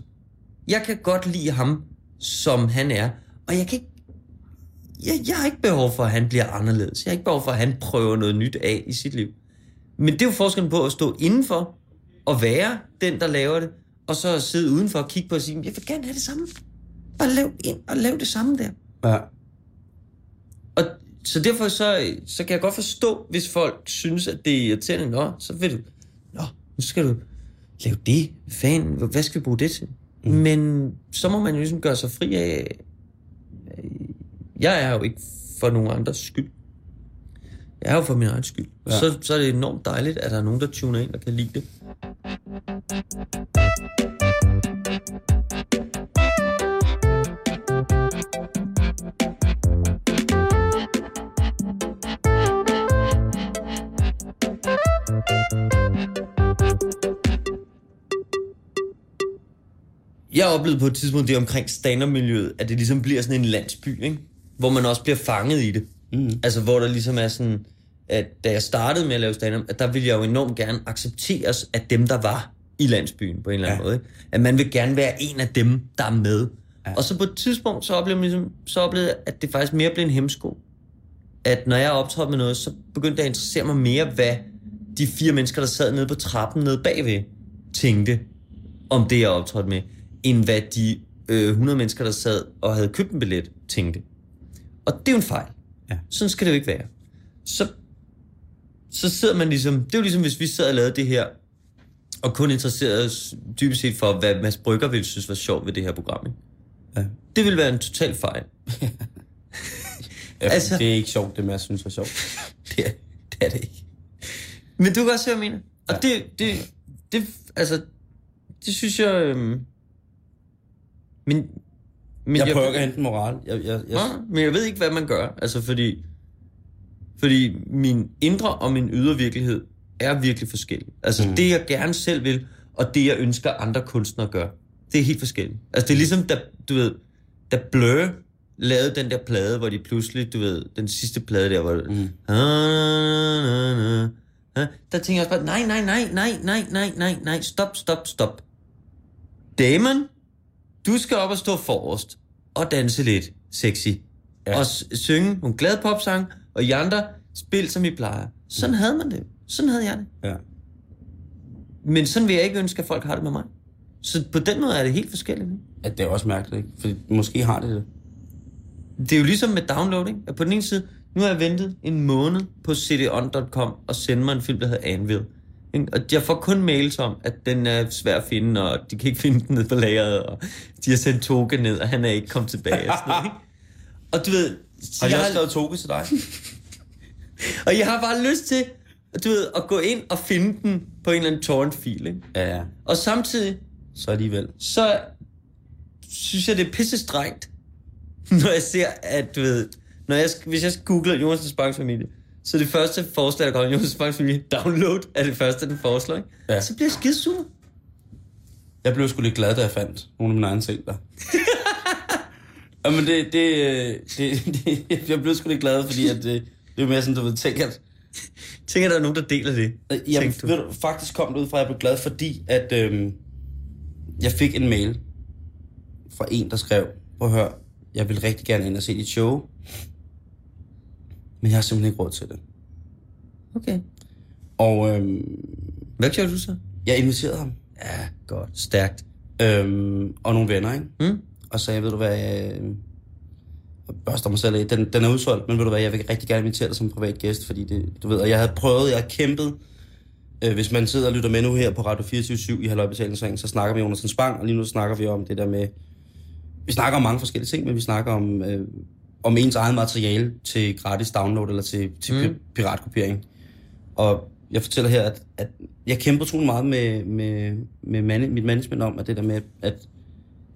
[SPEAKER 3] Jeg kan godt lide ham, som han er. Og jeg kan ikke jeg, jeg har ikke behov for, at han bliver anderledes. Jeg har ikke behov for, at han prøver noget nyt af i sit liv. Men det er jo forskellen på at stå indenfor og være den, der laver det, og så sidde udenfor og kigge på og sige, jeg vil gerne have det samme. Bare lav ind og lav det samme der.
[SPEAKER 2] Ja.
[SPEAKER 3] Så derfor så, så kan jeg godt forstå, hvis folk synes, at det er irriterende. Nå, så vil du, nå, nu skal du lave det. Fan, hvad skal vi bruge det til? Mm. Men så må man jo ligesom gøre sig fri af... Jeg er jo ikke for nogen andres skyld. Jeg er jo for min egen skyld. Ja. Så, så er det enormt dejligt, at der er nogen, der tuner ind og kan lide det. Oplevede på et tidspunkt det omkring stand at det ligesom bliver sådan en landsby, ikke? hvor man også bliver fanget i det. Mm. Altså hvor der ligesom er sådan, at da jeg startede med at lave stand at der ville jeg jo enormt gerne accepteres af dem, der var i landsbyen på en eller anden
[SPEAKER 2] Ja.
[SPEAKER 3] måde. Ikke? At man vil gerne være en af dem, der er med. Ja. Og så på et tidspunkt, så oplevede, man ligesom, så oplevede jeg, at det faktisk mere blev en hemsko. At når jeg optrådte med noget, så begyndte jeg at interessere mig mere, hvad de fire mennesker, der sad nede på trappen nede bagved, tænkte om det, jeg optrådte med, end hvad de øh, 100 mennesker, der sad og havde købt en billet, tænkte. Og det er jo en fejl.
[SPEAKER 2] Ja.
[SPEAKER 3] Sådan skal det jo ikke være. Så, så sidder man ligesom... Det er jo ligesom, hvis vi sad og lavede det her, og kun interesserede os dybest set for, hvad Mads Brygger ville synes var sjovt ved det her program. Ikke?
[SPEAKER 2] Ja.
[SPEAKER 3] Det ville være en total fejl.
[SPEAKER 2] ja
[SPEAKER 3] Altså-
[SPEAKER 2] det er ikke sjovt, det jeg synes er sjovt.
[SPEAKER 3] Det er det, er det ikke. Men du kan også se, hvad jeg mener. Og ja. det, det, det, altså, det synes jeg... Øhm, men, men
[SPEAKER 2] Jeg prøver ikke at hente en moral. Jeg, jeg, jeg,
[SPEAKER 3] Ja, men jeg ved ikke, hvad man gør. Altså, fordi, fordi min indre og min ydre virkelighed er virkelig forskellig. Altså, mm. det jeg gerne selv vil, og det jeg ønsker andre kunstnere gør, det er helt forskelligt. Altså, det er ligesom, da, du ved, da Blur lavede den der plade, hvor de pludselig, du ved, den sidste plade der, hvor mm. der tænker jeg også bare, nej, nej, nej, nej, nej, nej, nej, nej, stop, stop, stop. Damon, du skal op og stå forrest og danse lidt sexy. Ja. Og s- synge nogle glade popsang, og I andre spil, som I plejer. Sådan havde man det. Sådan havde jeg det.
[SPEAKER 2] Ja.
[SPEAKER 3] Men sådan vil jeg ikke ønske, at folk har det med mig. Så på den måde er det helt forskelligt. Ikke?
[SPEAKER 2] ja. det er også mærkeligt, ikke? Fordi måske har det det.
[SPEAKER 3] Det er jo ligesom med downloading. At på den ene side, nu har jeg ventet en måned på cdon.com og sende mig en film, der hedder Anvil. Og jeg får kun mails om, at den er svær at finde, og de kan ikke finde den ned på lageret, og de har sendt Toge ned, og han er ikke kommet tilbage. Og, sådan noget, ikke? og du ved...
[SPEAKER 2] Har jeg
[SPEAKER 3] jeg
[SPEAKER 2] også skrevet Toge til dig?
[SPEAKER 3] og jeg har bare lyst til, du ved, at gå ind og finde den på en eller anden torrent-fil. Ikke?
[SPEAKER 2] ja, ja.
[SPEAKER 3] Og samtidig,
[SPEAKER 2] Så alligevel.
[SPEAKER 3] så synes jeg, det er pisse strengt, når jeg ser, at du ved, når jeg, hvis jeg googler Jonas Banks familie, så det første forslag, der kommer, Jonas Banks familie, download, er det første, den foreslår, ikke?
[SPEAKER 2] Ja.
[SPEAKER 3] Så bliver jeg skide sur.
[SPEAKER 2] Jeg blev sgu lidt glad, da jeg fandt nogle af mine egne ting der. Jamen det, det, øh, det, det, jeg blev sgu lidt glad, fordi at det, det er mere sådan, du ved, tænk at...
[SPEAKER 3] Tænker, der er nogen, der deler det?
[SPEAKER 2] Øh, Jamen,
[SPEAKER 3] du?
[SPEAKER 2] ved du, faktisk kom det ud fra, at jeg blev glad, fordi at øhm, jeg fik en mail fra en, der skrev, at høre, jeg vil rigtig gerne ind og se dit show, men jeg har simpelthen ikke råd til det.
[SPEAKER 3] Okay.
[SPEAKER 2] Og øhm,
[SPEAKER 3] Hvad gjorde du så?
[SPEAKER 2] jeg inviterede ham,
[SPEAKER 3] Ja, godt. Stærkt.
[SPEAKER 2] øhm, og nogle venner, ikke?
[SPEAKER 3] Mm?
[SPEAKER 2] og sagde, ved du hvad, jeg børster mig selv af, den, den er udsolgt, men ved du hvad, jeg vil rigtig gerne invitere dig som privat gæst, fordi det, du ved, og jeg havde prøvet, jeg har kæmpet, øh, hvis man sidder og lytter med nu her på Radio 24 i Halvøjbetalingsringen, så snakker vi om Jonas Spang, og lige nu snakker vi om det der med, vi snakker om mange forskellige ting, men vi snakker om, øh, om ens eget materiale til gratis download eller til, til mm. piratkopiering. Og jeg fortæller her, at, at jeg kæmper utrolig meget med, med, med man, mit management om, at det der med, at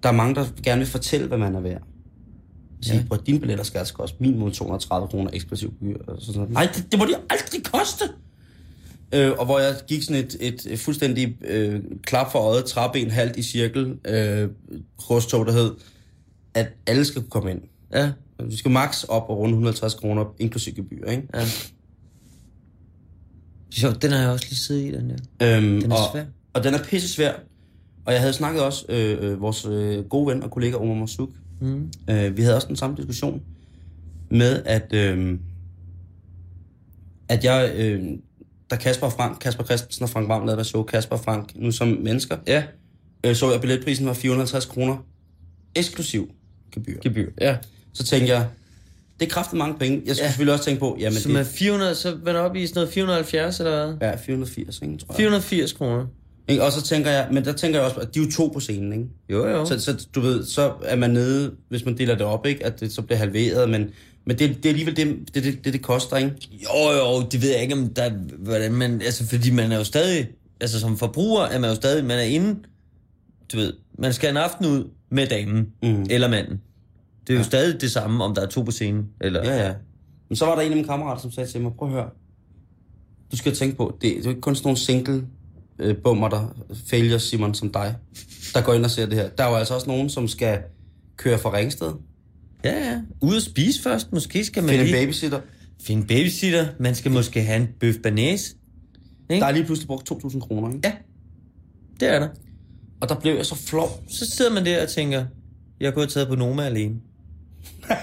[SPEAKER 2] der er mange, der gerne vil fortælle, hvad man er værd. Sige, ja. at dine billetter skal altså koste minimum 230 kroner eksklusiv gebyr. Og sådan noget. Nej, det, det må de aldrig koste! Øh, og hvor jeg gik sådan et, et, et fuldstændig øh, klap for øjet, træben halvt i cirkel, øh, krydstog, der hed, at alle skal kunne komme ind.
[SPEAKER 3] Ja.
[SPEAKER 2] Vi skal max op og runde 150 kroner, inklusiv gebyr, ikke?
[SPEAKER 3] ja. Jo, den har jeg også lige siddet i, den der.
[SPEAKER 2] Øhm,
[SPEAKER 3] Den er
[SPEAKER 2] og,
[SPEAKER 3] svær.
[SPEAKER 2] Og den er pisse svær. Og jeg havde snakket også, øh, øh, vores øh, gode ven og kollega Omar Masuk,
[SPEAKER 3] Mm.
[SPEAKER 2] øh, vi havde også den samme diskussion med, at, øh, at jeg, øh, da Kasper og Frank, Kasper Christensen og Frank Varm lavede deres show, Kasper og Frank, nu som mennesker,
[SPEAKER 3] Ja.
[SPEAKER 2] øh, så jeg, at billetprisen var 450 kroner, eksklusiv gebyr.
[SPEAKER 3] Gebyr. Ja.
[SPEAKER 2] Så tænkte jeg, det er kraftigt mange penge. Jeg skulle
[SPEAKER 3] Ja.
[SPEAKER 2] selvfølgelig også tænke på, jamen
[SPEAKER 3] Som
[SPEAKER 2] det
[SPEAKER 3] er 400, så var det oppe i sådan noget 470 eller hvad?
[SPEAKER 2] ja, 480, ikke, tror jeg.
[SPEAKER 3] 480 kroner.
[SPEAKER 2] Ikke? Og så tænker jeg, men der tænker jeg også, at de er jo to på scenen, ikke?
[SPEAKER 3] Jo, jo.
[SPEAKER 2] Så, så du ved, så er man nede, hvis man deler det op, ikke? At det så bliver halveret, men, men det, det er alligevel det, det, det, det, det koster, ikke?
[SPEAKER 3] Jo, jo, det ved jeg ikke, om der, hvordan man, altså, fordi man er jo stadig, altså som forbruger er man jo stadig, man er inde, du ved, man skal en aften ud med damen,
[SPEAKER 2] Mm.
[SPEAKER 3] eller manden. Det er jo stadig det samme, om der er to på scenen, eller...
[SPEAKER 2] Ja, ja. Men så var der en af mine kammerater, som sagde til mig, prøv at høre, du skal tænke på, det, det er jo ikke kun sådan nogle single øh, bummer, der failure Simon som dig, der går ind og ser det her. Der er jo altså også nogen, som skal køre fra Ringsted,
[SPEAKER 3] ja. ja. Ude at spise først, måske skal man
[SPEAKER 2] finde en
[SPEAKER 3] lige...
[SPEAKER 2] babysitter.
[SPEAKER 3] Finde babysitter, man skal måske have en bøf banæs.
[SPEAKER 2] Der er lige pludselig brugt 2.000 kroner, ikke?
[SPEAKER 3] Ja, det er der.
[SPEAKER 2] Og der blev jeg så flov.
[SPEAKER 3] Så sidder man der og tænker, jeg kunne have taget på Noma alene.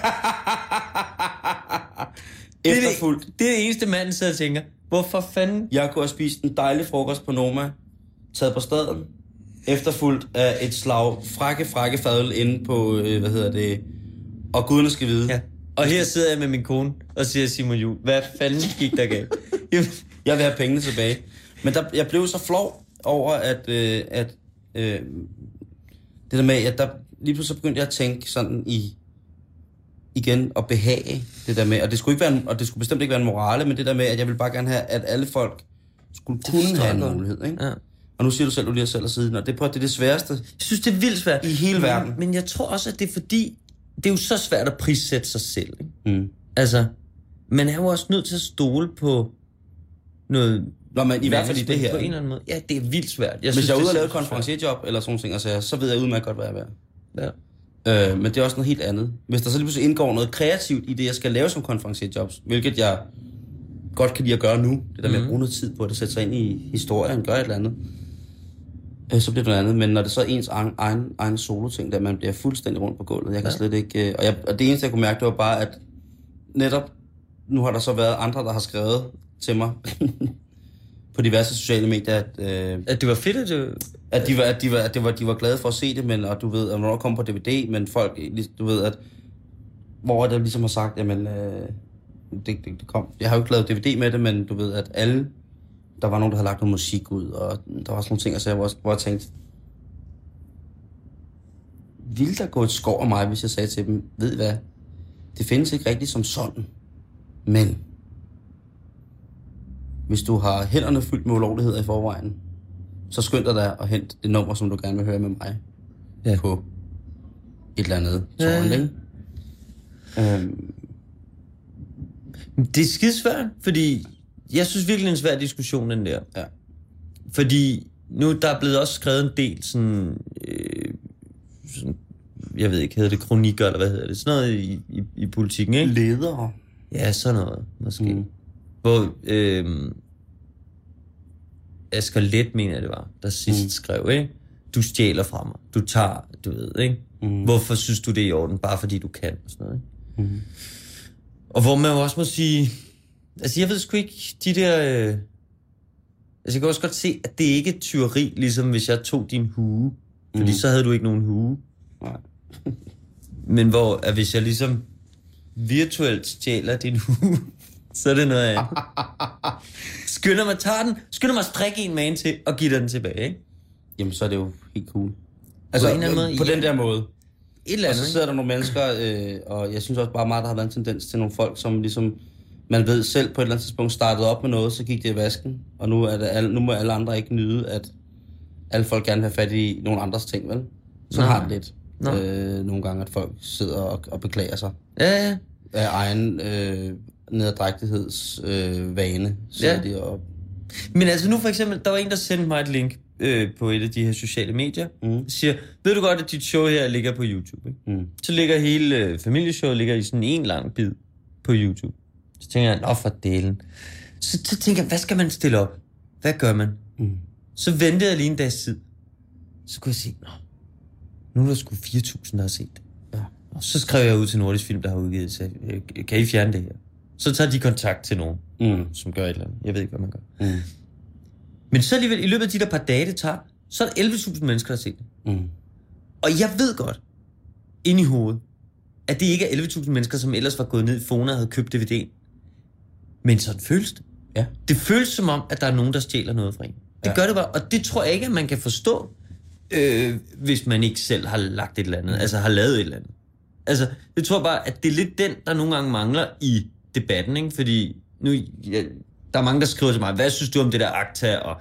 [SPEAKER 3] Det er,
[SPEAKER 2] Efterfuldt.
[SPEAKER 3] det, det er det eneste, manden sidder og tænker. Hvorfor fanden?
[SPEAKER 2] Jeg kunne have spist en dejlig frokost på Noma, taget på staden, efterfulgt af et slag frække, frække fadøl inde på, øh, hvad hedder det, og guderne skal vide.
[SPEAKER 3] Ja. Og her sidder jeg med min kone og siger Simon Jul, hvad fanden gik der galt?
[SPEAKER 2] Jeg vil have pengene tilbage. Men der, jeg blev så flov over, at, øh, at øh, det der med, at der, lige pludselig begyndte jeg at tænke sådan i, igen at behage det der med, og det skulle, ikke være en, og det skulle bestemt ikke være en morale, men det der med, at jeg ville bare gerne have, at alle folk skulle kunne have en
[SPEAKER 3] godt.
[SPEAKER 2] mulighed. Ikke?
[SPEAKER 3] Ja.
[SPEAKER 2] Og nu siger du selv, at du lige selv at siden, og det, prøv, det er det sværeste.
[SPEAKER 3] Jeg synes, det er vildt svært.
[SPEAKER 2] I hele
[SPEAKER 3] men,
[SPEAKER 2] verden.
[SPEAKER 3] Men jeg tror også, at det er fordi, det er jo så svært at prissætte sig selv. Ikke?
[SPEAKER 2] Mm.
[SPEAKER 3] Altså, man er jo også nødt til at stole på noget...
[SPEAKER 2] Nå, men i hvert fald i det her.
[SPEAKER 3] På en eller anden måde. Ja, det er vildt svært. Jeg
[SPEAKER 2] Hvis jeg er ude og lave et konferencierjob eller sådan nogle ting, altså, så ved jeg udmærket godt, hvad jeg er værd.
[SPEAKER 3] Ja.
[SPEAKER 2] Øh, men det er også noget helt andet. Hvis der så lige pludselig indgår noget kreativt i det, jeg skal lave som konferencierjobs, hvilket jeg godt kan lide at gøre nu, det der med at bruge noget tid på at sætte sig ind i historien, gøre et eller andet, øh, så bliver det noget andet. Men når det så er ens egen, egen, egen solo-ting, der man bliver fuldstændig rundt på gulvet, jeg kan ja. slet ikke... Øh, og, jeg, og det eneste, jeg kunne mærke, det var bare, at netop nu har der så været andre, der har skrevet til mig på diverse sociale medier, at, øh,
[SPEAKER 3] At det var fedt, at det...
[SPEAKER 2] at, de var, at, de var, at det var, de var glade for at se det, men og du ved, at hvornår kom på DVD, men folk, du ved, at hvor der ligesom har sagt, jamen, øh, det, det, det kom. Jeg har jo ikke lavet DVD med det, men du ved, at alle, der var nogen, der havde lagt noget musik ud, og der var sådan nogle ting, og så jeg, hvor, hvor jeg tænkte, ville der gå et skår af mig, hvis jeg sagde til dem, ved I hvad, det findes ikke rigtigt som sådan, men hvis du har hænderne fyldt med ulovligheder i forvejen, så skynd dig der og hent det nummer, som du gerne vil høre med mig
[SPEAKER 3] Ja.
[SPEAKER 2] ja. på et eller andet
[SPEAKER 3] Ja.
[SPEAKER 2] tårn, ikke? Øhm,
[SPEAKER 3] Det er skidesvært, fordi jeg synes virkelig, det er en svær diskussion, den der.
[SPEAKER 2] ja.
[SPEAKER 3] Fordi nu der er blevet også skrevet en del sådan, øh, sådan jeg ved ikke, hedder det kronikker, eller hvad hedder det, sådan noget i, i, i politikken, ikke?
[SPEAKER 2] Ledere.
[SPEAKER 3] Ja, sådan noget, måske. Mm. Hvor øh, Asger Let, mener jeg det var, der sidst mm. Skrev, ikke? Du stjæler fra mig. Du tager, du ved, ikke?
[SPEAKER 2] Mm.
[SPEAKER 3] Hvorfor synes du, det er i orden? Bare fordi du kan, og sådan noget, ikke?
[SPEAKER 2] Mm.
[SPEAKER 3] Og hvor man også må sige... Altså, jeg ved sgu ikke, de der... Øh, altså, jeg kan også godt se, at det ikke er tyveri, ligesom hvis jeg tog din hue. Fordi
[SPEAKER 2] Mm.
[SPEAKER 3] så havde du ikke nogen hue.
[SPEAKER 2] Nej.
[SPEAKER 3] Men hvor, at hvis jeg ligesom virtuelt stjæler din hue, så er det noget andet. Skynder mig, tager den, skynder mig at strikke en man til og give den tilbage, ikke?
[SPEAKER 2] Jamen, så er det jo helt cool.
[SPEAKER 3] en
[SPEAKER 2] Altså,
[SPEAKER 3] eller anden måde,
[SPEAKER 2] på
[SPEAKER 3] ja.
[SPEAKER 2] den der måde.
[SPEAKER 3] Et eller
[SPEAKER 2] Og
[SPEAKER 3] andet,
[SPEAKER 2] så
[SPEAKER 3] ikke?
[SPEAKER 2] sidder der nogle mennesker, øh, og jeg synes også bare meget, der har været en tendens til nogle folk, som ligesom, man ved selv på et eller andet tidspunkt startede op med noget, så gik det i vasken, og nu, er det alle, nu må alle andre ikke nyde, at alle folk gerne vil have fat i nogle andres ting, vel? Så har det lidt.
[SPEAKER 3] Nå.
[SPEAKER 2] Øh, nogle gange, at folk sidder og, og beklager sig
[SPEAKER 3] Ja, ja.
[SPEAKER 2] af egen øh, nederdrægtigheds øh,
[SPEAKER 3] Ja.
[SPEAKER 2] de og...
[SPEAKER 3] Men altså nu for eksempel, der var en, der sendte mig et link øh, på et af de her sociale medier.
[SPEAKER 2] Mm.
[SPEAKER 3] Siger, ved du godt, at dit show her ligger på YouTube, ikke?
[SPEAKER 2] Mm.
[SPEAKER 3] Så ligger hele øh, familieshowet ligger i sådan en lang bid på YouTube. Så tænker jeg, nå for delen. Så, så tænker jeg, hvad skal man stille op? Hvad gør man?
[SPEAKER 2] Mm.
[SPEAKER 3] Så ventede jeg lige en dags tid. Så kunne jeg se, nå, nu er der sgu 4.000, der har set det.
[SPEAKER 2] Ja.
[SPEAKER 3] Og så skrev jeg ud til Nordisk Film, der har udgivet, så øh, kan I fjerne det her? Så tager de kontakt til nogen,
[SPEAKER 2] Mm.
[SPEAKER 3] som gør et eller andet. Jeg ved ikke, hvad man gør.
[SPEAKER 2] Mm.
[SPEAKER 3] Men så alligevel, i løbet af de der par dage, det tager, så er der 11.000 mennesker, der har set det.
[SPEAKER 2] Mm.
[SPEAKER 3] Og jeg ved godt, ind i hovedet, at det ikke er 11.000 mennesker, som ellers var gået ned i Fona og havde købt DVD'en. Men sådan føles det.
[SPEAKER 2] Ja.
[SPEAKER 3] Det føles som om, at der er nogen, der stjæler noget fra en. Det
[SPEAKER 2] Ja.
[SPEAKER 3] gør det bare, og det tror jeg ikke, at man kan forstå, øh, hvis man ikke selv har lagt et eller andet, altså har lavet et eller andet. Altså, det tror jeg bare, at det er lidt den, der nogle gange mangler i debatten, ikke? Fordi nu, ja, der er mange, der skriver til mig, hvad synes du om det der akta, og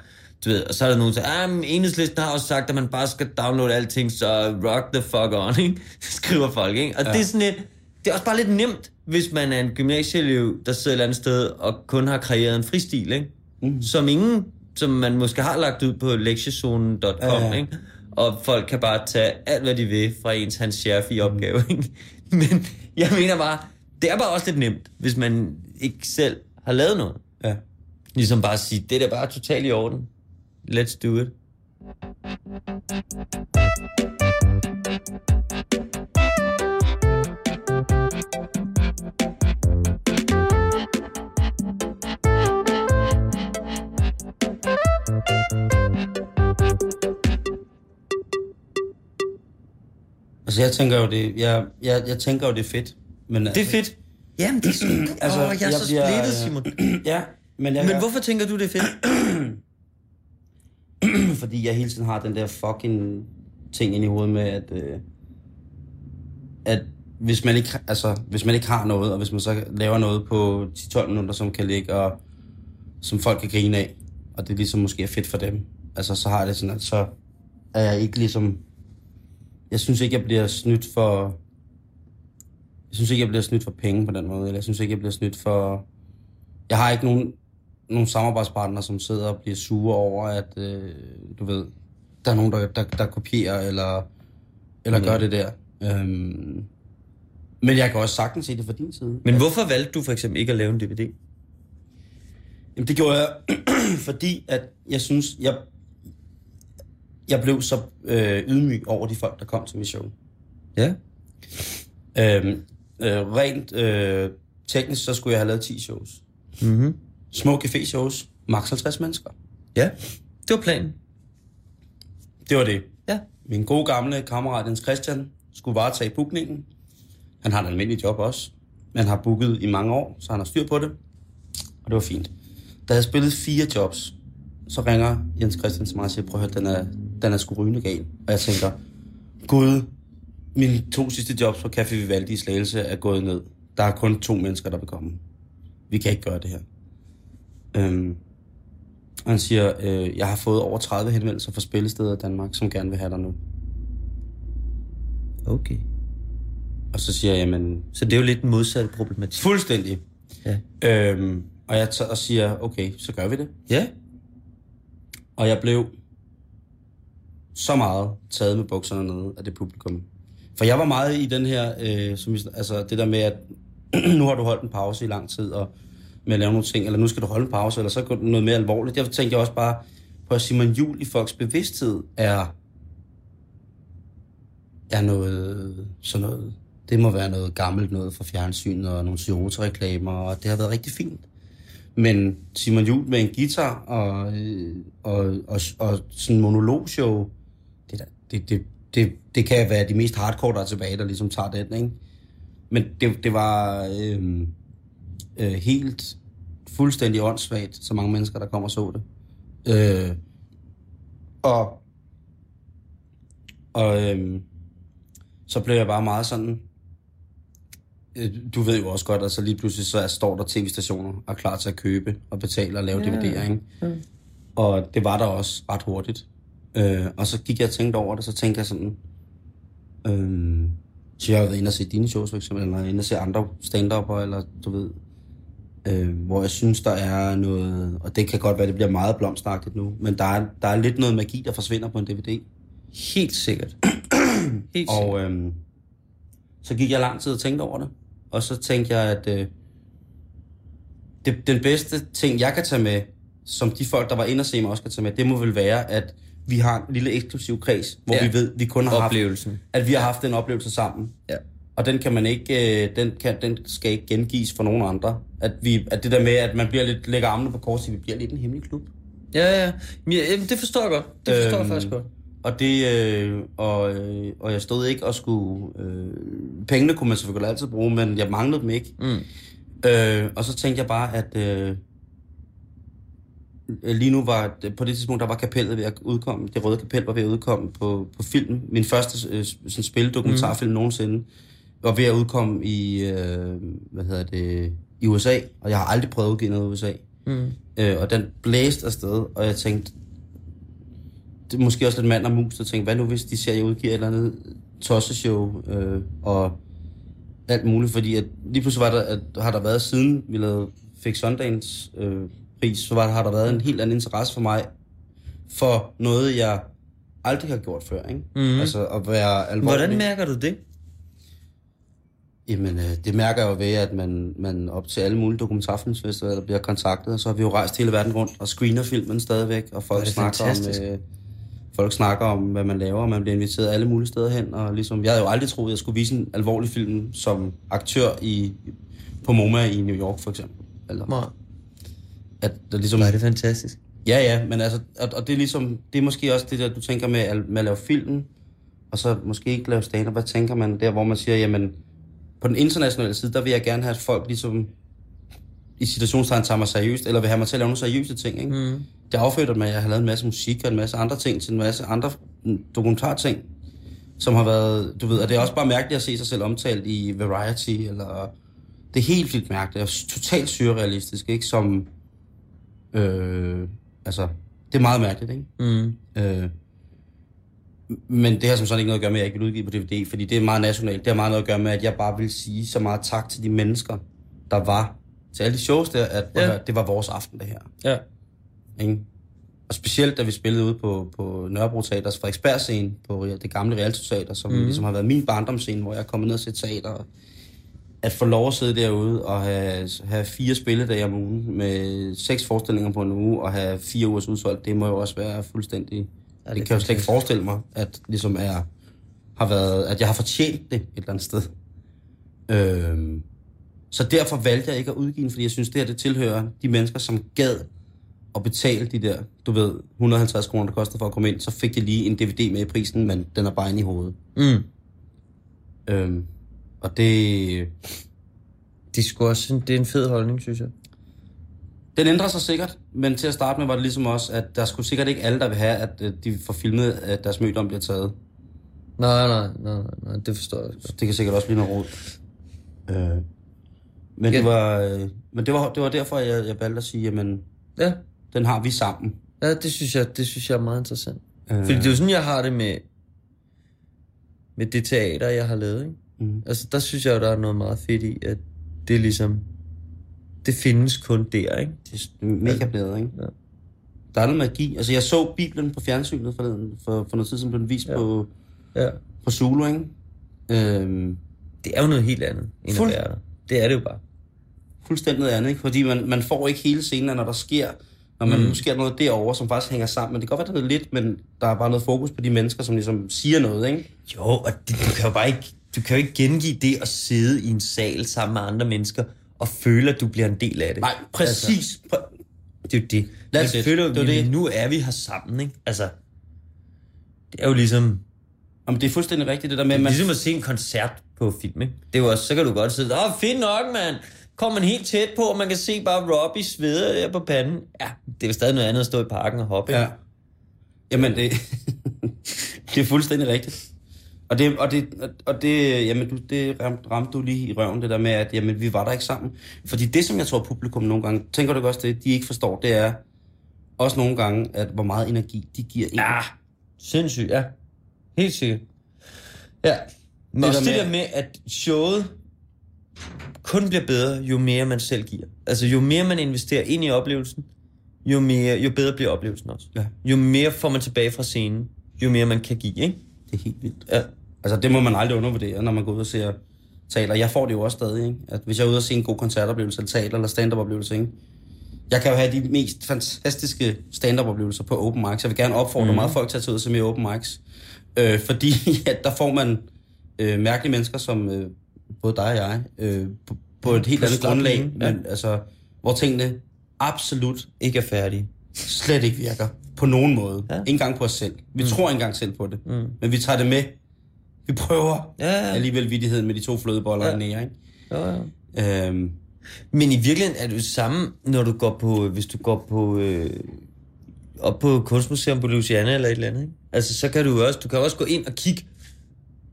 [SPEAKER 3] du ved, og så er der nogen, der siger, ah, enhedslisten har også sagt, at man bare skal downloade alting, så rock the fuck on, ikke? Skriver folk, ikke? Og ja. det er sådan lidt, det er også bare lidt nemt, hvis man er en gymnasieelev, der sidder et eller andet sted, og kun har kreeret en fristil, ikke?
[SPEAKER 2] Mm.
[SPEAKER 3] Som ingen, som man måske har lagt ud på lektiezonen.com, ja, ikke? Og folk kan bare tage alt, hvad de vil fra ens Hans Scherfi opgave, ikke? Men jeg mener bare, det er bare også lidt nemt, hvis man ikke selv har lavet noget.
[SPEAKER 2] Ja.
[SPEAKER 3] Ligesom bare at sige, det er da bare totalt i orden. Let's do it.
[SPEAKER 2] Altså, jeg tænker jo, det, jeg, jeg, jeg tænker jo, det er fedt. Men,
[SPEAKER 3] Det er fedt. Jamen, det er sgu... altså, Åh, jeg er
[SPEAKER 2] jeg
[SPEAKER 3] så
[SPEAKER 2] bliver-
[SPEAKER 3] splittet, Simon.
[SPEAKER 2] Ja, men jeg
[SPEAKER 3] Men hvorfor tænker du, det er fedt?
[SPEAKER 2] fordi jeg hele tiden har den der fucking ting ind i hovedet med, at, øh, at hvis man, ikke, altså, hvis man ikke har noget, og hvis man så laver noget på 10-12 minutter, som kan ligge, og som folk kan grine af, og det ligesom måske er fedt for dem, altså så har jeg det sådan, at så er jeg ikke ligesom... Jeg synes ikke, jeg bliver snydt for... Jeg synes ikke, jeg bliver snydt for penge på den måde, eller jeg synes ikke, jeg bliver snydt for... Jeg har ikke nogen, nogen samarbejdspartnere, som sidder og bliver sure over, at, øh, du ved, der er nogen, der, der, der kopierer, eller, eller
[SPEAKER 3] Mm.
[SPEAKER 2] gør det der. Øhm, men jeg kan også sagtens se det fra din side.
[SPEAKER 3] Men hvorfor valgte du for eksempel ikke at lave en DVD?
[SPEAKER 2] Jamen, det gjorde jeg, fordi at jeg synes, jeg, jeg blev så øh, ydmyg over de folk, der kom til mit show.
[SPEAKER 3] Ja.
[SPEAKER 2] Øhm, øh, rent øh, teknisk, så skulle jeg have lavet 10 shows.
[SPEAKER 3] Mm-hmm.
[SPEAKER 2] små café-shows, maks 50 mennesker.
[SPEAKER 3] Ja, det var planen.
[SPEAKER 2] Det var det.
[SPEAKER 3] Ja.
[SPEAKER 2] Min gode gamle kammerat Jens Christian skulle varetage bookningen. Han har et almindeligt job også, men har booket i mange år, så han har styr på det. Og det var fint. Da jeg spillet fire jobs, så ringer Jens Christian til mig og siger, prøv at høre, den er, den er sgu rygende gal. Og jeg tænker, gud, mine to sidste jobs på Café Vivaldi i Slagelse er gået ned. Der er kun to mennesker, der vil komme. Vi kan ikke gøre det her. Øhm, og han siger, øh, jeg har fået over 30 henvendelser fra spillesteder i Danmark, som gerne vil have dig nu.
[SPEAKER 3] Okay.
[SPEAKER 2] Og så siger jeg, jamen,
[SPEAKER 3] Så det er jo lidt en modsat problematik.
[SPEAKER 2] fuldstændig.
[SPEAKER 3] Ja.
[SPEAKER 2] Øhm, og jeg tager og siger, okay, så gør vi det.
[SPEAKER 3] Ja.
[SPEAKER 2] Og jeg blev så meget taget med bukserne nede af det publikum. For jeg var meget i den her, øh, som altså det der med, at nu har du holdt en pause i lang tid, og med at lave nogle ting, eller nu skal du holde en pause, eller så går det noget mere alvorligt. Jeg tænkte også bare på, at Simon Jul i folks bevidsthed er, er noget, sådan noget, det må være noget gammelt noget fra fjernsynet og nogle Toyota-reklamer, og det har været rigtig fint. Men Simon Jul med en guitar og, øh, og, og, og sådan en monologshow, det, der, det, det, det, det kan være de mest hardcore, der er tilbage, der ligesom tager den, ikke? Men det, det var øh, øh, helt fuldstændig åndssvagt, så mange mennesker, der kom og så det. Øh, og og øh, så blev jeg bare meget sådan, øh, du ved jo også godt, at så lige pludselig så står der tv-stationer og er klar til at købe og betale og lave ja. DVD'er, ikke? Mm. Og det var der også ret hurtigt. Øh, og så gik jeg og tænkte over det, så tænkte jeg sådan, øh, så jeg har været inde og se dine shows for eksempel, eller inde og se andre stand eller du ved, øh, hvor jeg synes, der er noget, og det kan godt være, det bliver meget blomstagtigt nu, men der er, der er lidt noget magi, der forsvinder på en DVD.
[SPEAKER 3] Helt sikkert. Helt
[SPEAKER 2] Og øhm, så gik jeg lang tid og tænkte over det. Og så tænkte jeg, at øh, det, den bedste ting, jeg kan tage med, som de folk, der var inde og se mig også kan tage med, det må vel være, at vi har en lille eksklusiv kreds, hvor
[SPEAKER 3] Ja.
[SPEAKER 2] vi ved, vi kun har haft,
[SPEAKER 3] Oplevelsen.
[SPEAKER 2] at vi har haft den oplevelse sammen.
[SPEAKER 3] Ja.
[SPEAKER 2] Og den kan man ikke, øh, den, kan, den skal ikke gengives for nogen andre. At, vi, at det der med, at man bliver lidt, lægger armene på kors, vi bliver lidt en hemmelig klub.
[SPEAKER 3] Ja, ja, jamen, det forstår jeg godt. Det forstår øhm, jeg faktisk godt.
[SPEAKER 2] Og det, øh, og, øh, og jeg stod ikke og skulle, øh, pengene kunne man selvfølgelig altid bruge, men jeg manglede dem ikke.
[SPEAKER 3] Mm.
[SPEAKER 2] Øh, og så tænkte jeg bare, at øh, lige nu var, på det tidspunkt, der var kapellet ved at udkomme, det røde kapel var ved at udkomme på, på film. Min første øh, sådan spildokumentarfilm mm. nogensinde var ved at udkomme i, øh, hvad hedder det, i USA, og jeg har aldrig prøvet at udgive noget i USA.
[SPEAKER 3] Mm.
[SPEAKER 2] Øh, og den blæste afsted, og jeg tænkte, det er måske også lidt mand og mus, der tænkte, hvad nu hvis de ser, jeg udgiver et eller andet tosseshow, øh, og alt muligt, fordi at lige pludselig var der, at, har der været, siden vi lavede, fik Sundance øh, pris, så har der været en helt anden interesse for mig, for noget, jeg aldrig har gjort før, ikke?
[SPEAKER 3] Mhm.
[SPEAKER 2] Altså at være alvorlig.
[SPEAKER 3] Hvordan mærker du det?
[SPEAKER 2] Jamen, øh, det mærker jeg jo ved, at man, man op til alle mulige dokumentarfilmsfestivaler bliver kontaktet, og så har vi jo rejst hele verden rundt og screener filmen stadigvæk, og folk
[SPEAKER 3] er
[SPEAKER 2] snakker
[SPEAKER 3] fantastisk.
[SPEAKER 2] om... Øh, folk snakker om, hvad man laver, og man bliver inviteret alle mulige steder hen, og ligesom, jeg havde jo aldrig troet, at jeg skulle vise en alvorlig film som aktør i, på MoMA i New York, for eksempel. Eller. At der ligesom,
[SPEAKER 3] er det fantastisk.
[SPEAKER 2] Ja, ja, men altså, og, og det er ligesom, det er måske også det der, du tænker med, at, med at lave filmen, og så måske ikke lave stand Hvad tænker man der, hvor man siger, jamen, på den internationale side, der vil jeg gerne have, at folk ligesom, i situationstegn tager mig seriøst, eller vil have mig til at lave nogle seriøse ting, ikke?
[SPEAKER 3] Mm.
[SPEAKER 2] Det affødte mig, at jeg har lavet en masse musik og en masse andre ting til en masse andre dokumentarting, som har været, du ved, og det er også bare mærkeligt at se sig selv omtalt i Variety, eller det er helt vildt mærkeligt, og totalt surrealistisk, ikke? Som, øh, altså, det er meget mærkeligt, ikke?
[SPEAKER 3] Mm.
[SPEAKER 2] Øh, men det har som sådan ikke noget at gøre med, at jeg ikke vil udgive på DVD, fordi det er meget nationalt. Det har meget noget at gøre med, at jeg bare vil sige så meget tak til de mennesker, der var til alle de shows der, at
[SPEAKER 3] Ja.
[SPEAKER 2] ja. det var vores aften, det her.
[SPEAKER 3] Ja.
[SPEAKER 2] Ikke? Og specielt, da vi spillede ude på, på Nørrebro Teaters Frederiksberg scene, på det gamle Realto Teater, som mm. ligesom har været min barndomsscene, hvor jeg er kommet ned og set teater. At få lov at sidde derude og have, have fire spilledage om ugen, med seks forestillinger på en uge, og have fire ugers udsolgt, det må jo også være fuldstændig...
[SPEAKER 3] Ja, det
[SPEAKER 2] det, det kan jeg jo slet ikke forestille mig, at ligesom er, har været, at jeg har fortjent det et eller andet sted. Øhm, Så derfor valgte jeg ikke at udgive den, fordi jeg synes, det her det tilhører de mennesker, som gad at betale de der, du ved, 150 kroner, der koster for at komme ind. Så fik de lige en DVD med i prisen, men den er bare inde i hovedet.
[SPEAKER 3] Mm.
[SPEAKER 2] Øhm, og det,
[SPEAKER 3] Det er sgu også en, det er en fed holdning, synes jeg.
[SPEAKER 2] Den ændrer sig sikkert, men til at starte med var det ligesom også, at der skulle sikkert ikke alle, der vil have, at de får filmet, at deres mødom bliver taget.
[SPEAKER 3] Nej, nej, nej, nej, det forstår jeg.
[SPEAKER 2] Så det kan sikkert også blive noget råd. Øh, men
[SPEAKER 3] Ja.
[SPEAKER 2] det var, øh, men det var, det var derfor, jeg, jeg valgte at sige, jamen,
[SPEAKER 3] Ja,
[SPEAKER 2] den har vi sammen.
[SPEAKER 3] ja det, synes jeg, det synes jeg er meget interessant.
[SPEAKER 2] Øh,
[SPEAKER 3] Fordi det er jo sådan, jeg har det med, med det teater, jeg har lavet. Ikke?
[SPEAKER 2] Mhm.
[SPEAKER 3] Altså, der synes jeg jo, der er noget meget fedt i, at det ligesom, det findes kun der, ikke?
[SPEAKER 2] Det er mega bladet, ikke?
[SPEAKER 3] Ja.
[SPEAKER 2] Der er noget magi. Altså, jeg så Bibelen på fjernsynet for, for, for noget tid siden, blev den vist
[SPEAKER 3] Ja.
[SPEAKER 2] på,
[SPEAKER 3] Ja.
[SPEAKER 2] på Zulu, ikke? Øhm,
[SPEAKER 3] Det er jo noget helt andet, end
[SPEAKER 2] Fuld-
[SPEAKER 3] at være der. Det er det jo bare.
[SPEAKER 2] fuldstændig noget andet, ikke? Fordi man, man får ikke hele scenen, når der sker, når man,
[SPEAKER 3] Mm.
[SPEAKER 2] mm. nu sker noget derovre, som faktisk hænger sammen. Men det kan godt være, der er lidt, men der er bare noget fokus på de mennesker, som ligesom siger noget, ikke?
[SPEAKER 3] Jo, og det, du kan jo bare ikke, du kan jo ikke gengive det at sidde i en sal sammen med andre mennesker og føle, at du bliver en del af det.
[SPEAKER 2] Nej, præcis. Altså,
[SPEAKER 3] Det er jo det.
[SPEAKER 2] It.
[SPEAKER 3] føler jo,
[SPEAKER 2] Det
[SPEAKER 3] nu er vi her sammen, ikke? Altså, det er jo ligesom,
[SPEAKER 2] Jamen, det er fuldstændig rigtigt, det der med,
[SPEAKER 3] det er
[SPEAKER 2] man...
[SPEAKER 3] ligesom at se en koncert på film, ikke? Det er jo også, så kan du godt sidde, åh, fedt nok, mand. Kommer man helt tæt på, og man kan se bare Robbie svede der på panden. Ja, det er jo stadig noget andet at stå i parken og hoppe. ikke?
[SPEAKER 2] Ja. Jamen, det, det er fuldstændig rigtigt. Og det, og det, og det, jamen, du, det ramte, ramte du lige i røven, det der med, at jamen, vi var der ikke sammen. Fordi det, som jeg tror, publikum nogle gange, tænker du også det, de ikke forstår, det er også nogle gange, at hvor meget energi de giver en.
[SPEAKER 3] Ja, sindssygt, ja. Helt sikkert. Ja. Men
[SPEAKER 2] Det
[SPEAKER 3] også
[SPEAKER 2] der
[SPEAKER 3] det
[SPEAKER 2] med-
[SPEAKER 3] der med, at showet kun bliver bedre, jo mere man selv giver. Altså, jo mere man investerer ind i oplevelsen, jo, mere, jo bedre bliver oplevelsen også.
[SPEAKER 2] Ja.
[SPEAKER 3] Jo mere får man tilbage fra scenen, jo mere man kan give, ikke?
[SPEAKER 2] Det er helt vildt.
[SPEAKER 3] Ja.
[SPEAKER 2] Altså, det må man aldrig undervurdere, når man går ud og ser teater. Jeg får det jo også stadig, ikke? At hvis jeg er ude og se en god koncertoplevelse, eller teater, eller stand-up-oplevelse, ikke? Jeg kan jo have de mest fantastiske stand-up-oplevelser på open mics. Jeg vil gerne opfordre mm. meget folk til at tage ud og se mere open mics. Øh, fordi at der får man øh, mærkelige mennesker, som øh, både dig og jeg, øh, på, på et helt
[SPEAKER 3] På
[SPEAKER 2] andet grundlag,
[SPEAKER 3] ja.
[SPEAKER 2] men, altså, hvor tingene absolut
[SPEAKER 3] Ikke er færdige.
[SPEAKER 2] slet ikke virker på nogen måde.
[SPEAKER 3] Ja.
[SPEAKER 2] Ja. Ikke engang på os selv. Vi mm. tror ikke engang selv på det.
[SPEAKER 3] Mm.
[SPEAKER 2] Men vi tager det med. Vi prøver
[SPEAKER 3] Ja, ja.
[SPEAKER 2] alligevel vidtigheden med de to flødeboller
[SPEAKER 3] Ja.
[SPEAKER 2] ja. nære, ikke?
[SPEAKER 3] Jo, jo.
[SPEAKER 2] Øhm,
[SPEAKER 3] Men i virkeligheden er det jo samme, når du går på, hvis du går på, øh, op på kunstmuseum på Louisiana eller et eller andet, ikke? Altså, så kan du også, du kan også gå ind og kigge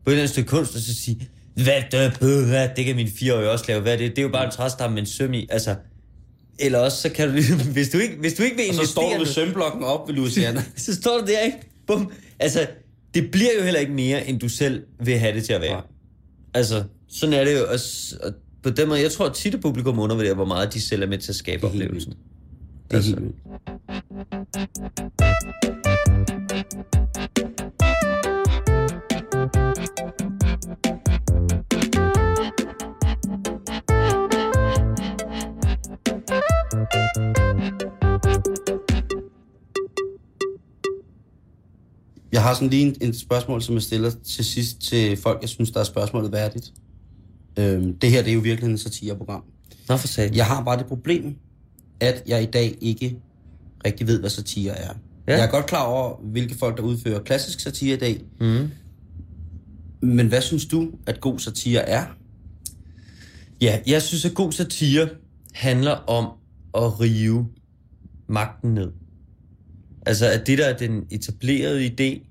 [SPEAKER 3] på et eller andet stykke kunst, og så sige, hvad det, bøh, hvad, det kan min fireårige også lave, hvad er det? Det er jo bare en træstamme med en søm i, altså, eller også, så kan du hvis du ikke, hvis du ikke vil
[SPEAKER 2] og så står
[SPEAKER 3] investere
[SPEAKER 2] du ved sømblokken op ved Louisiana.
[SPEAKER 3] så står du der, ikke? Bum. Altså, det bliver jo heller ikke mere, end du selv vil have det til at være.
[SPEAKER 2] Nej.
[SPEAKER 3] Altså, sådan er det jo. Og, s- og på den måde, jeg tror tit, at publikum undervurderer, hvor meget de selv er med til at skabe
[SPEAKER 2] Det
[SPEAKER 3] oplevelsen.
[SPEAKER 2] Det er
[SPEAKER 3] Altså.
[SPEAKER 2] helt vildt. Jeg har sådan lige en, en spørgsmål, som jeg stiller til sidst til folk, jeg synes, der er spørgsmålet værdigt. Øhm, det her, det er jo virkelig en satireprogram.
[SPEAKER 3] Nå for satan.
[SPEAKER 2] Jeg har bare det problem, at jeg i dag ikke rigtig ved, hvad satire er.
[SPEAKER 3] Ja.
[SPEAKER 2] Ja. Jeg er godt klar over, hvilke folk, der udfører klassisk satire i dag.
[SPEAKER 3] Mm.
[SPEAKER 2] Men hvad synes du, at god satire er?
[SPEAKER 3] Ja, jeg synes, at god satire handler om at rive magten ned. Altså, at det, der er den etablerede idé,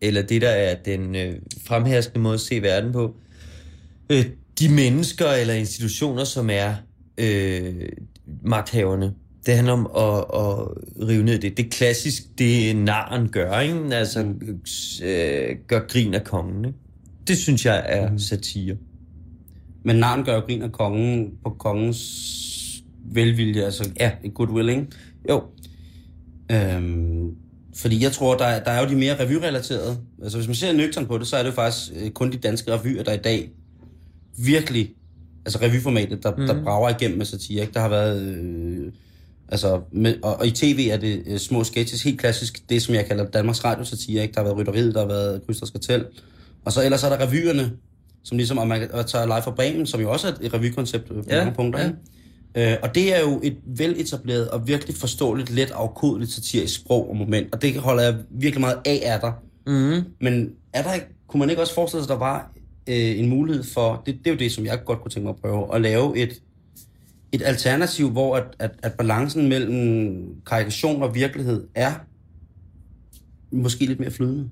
[SPEAKER 3] eller det, der er den øh, fremherskende måde at se verden på, øh, de mennesker eller institutioner, som er øh, magthaverne, det handler om at, at rive ned det. Det er klassisk, det naren gør, ikke? Altså, øh, gør grin af kongen, ikke? Det synes jeg er mm. satire.
[SPEAKER 2] Men Narn gør grin af kongen på kongens velvilje, altså
[SPEAKER 3] Ja.
[SPEAKER 2] ja. goodwill, ikke?
[SPEAKER 3] Jo,
[SPEAKER 2] Øhm, fordi jeg tror, der, er- der er jo de mere revyrelaterede. Altså hvis man ser nøgtern på det, så er det jo faktisk øh, kun de danske revyer, der i dag virkelig, altså revyformatet, der, mm. der brager igennem med satire. Ikke? Der har været, øh, altså, med, og, og i tv er det øh, små sketches, helt klassisk, det som jeg kalder Danmarks Radio satire. Ikke? Der har været Rytteriet, der har været Krysters Kartel. Og så ellers er der revyerne, som ligesom, og man og tage Live for Bremen, som jo også er et revykoncept på
[SPEAKER 3] Ja,
[SPEAKER 2] mange punkter.
[SPEAKER 3] ja.
[SPEAKER 2] Ja. Øh, og det er jo et veletableret og virkelig forståeligt, let afkodeligt satirisk sprog og moment, og det holder jeg virkelig meget af af dig.
[SPEAKER 3] Mm.
[SPEAKER 2] Men er der kunne man ikke også forestille sig, at der var øh, en mulighed for, det, det er jo det, som jeg godt kunne tænke mig at prøve, at lave et, et alternativ, hvor at, at, at balancen mellem karikation og virkelighed er måske lidt mere flydende.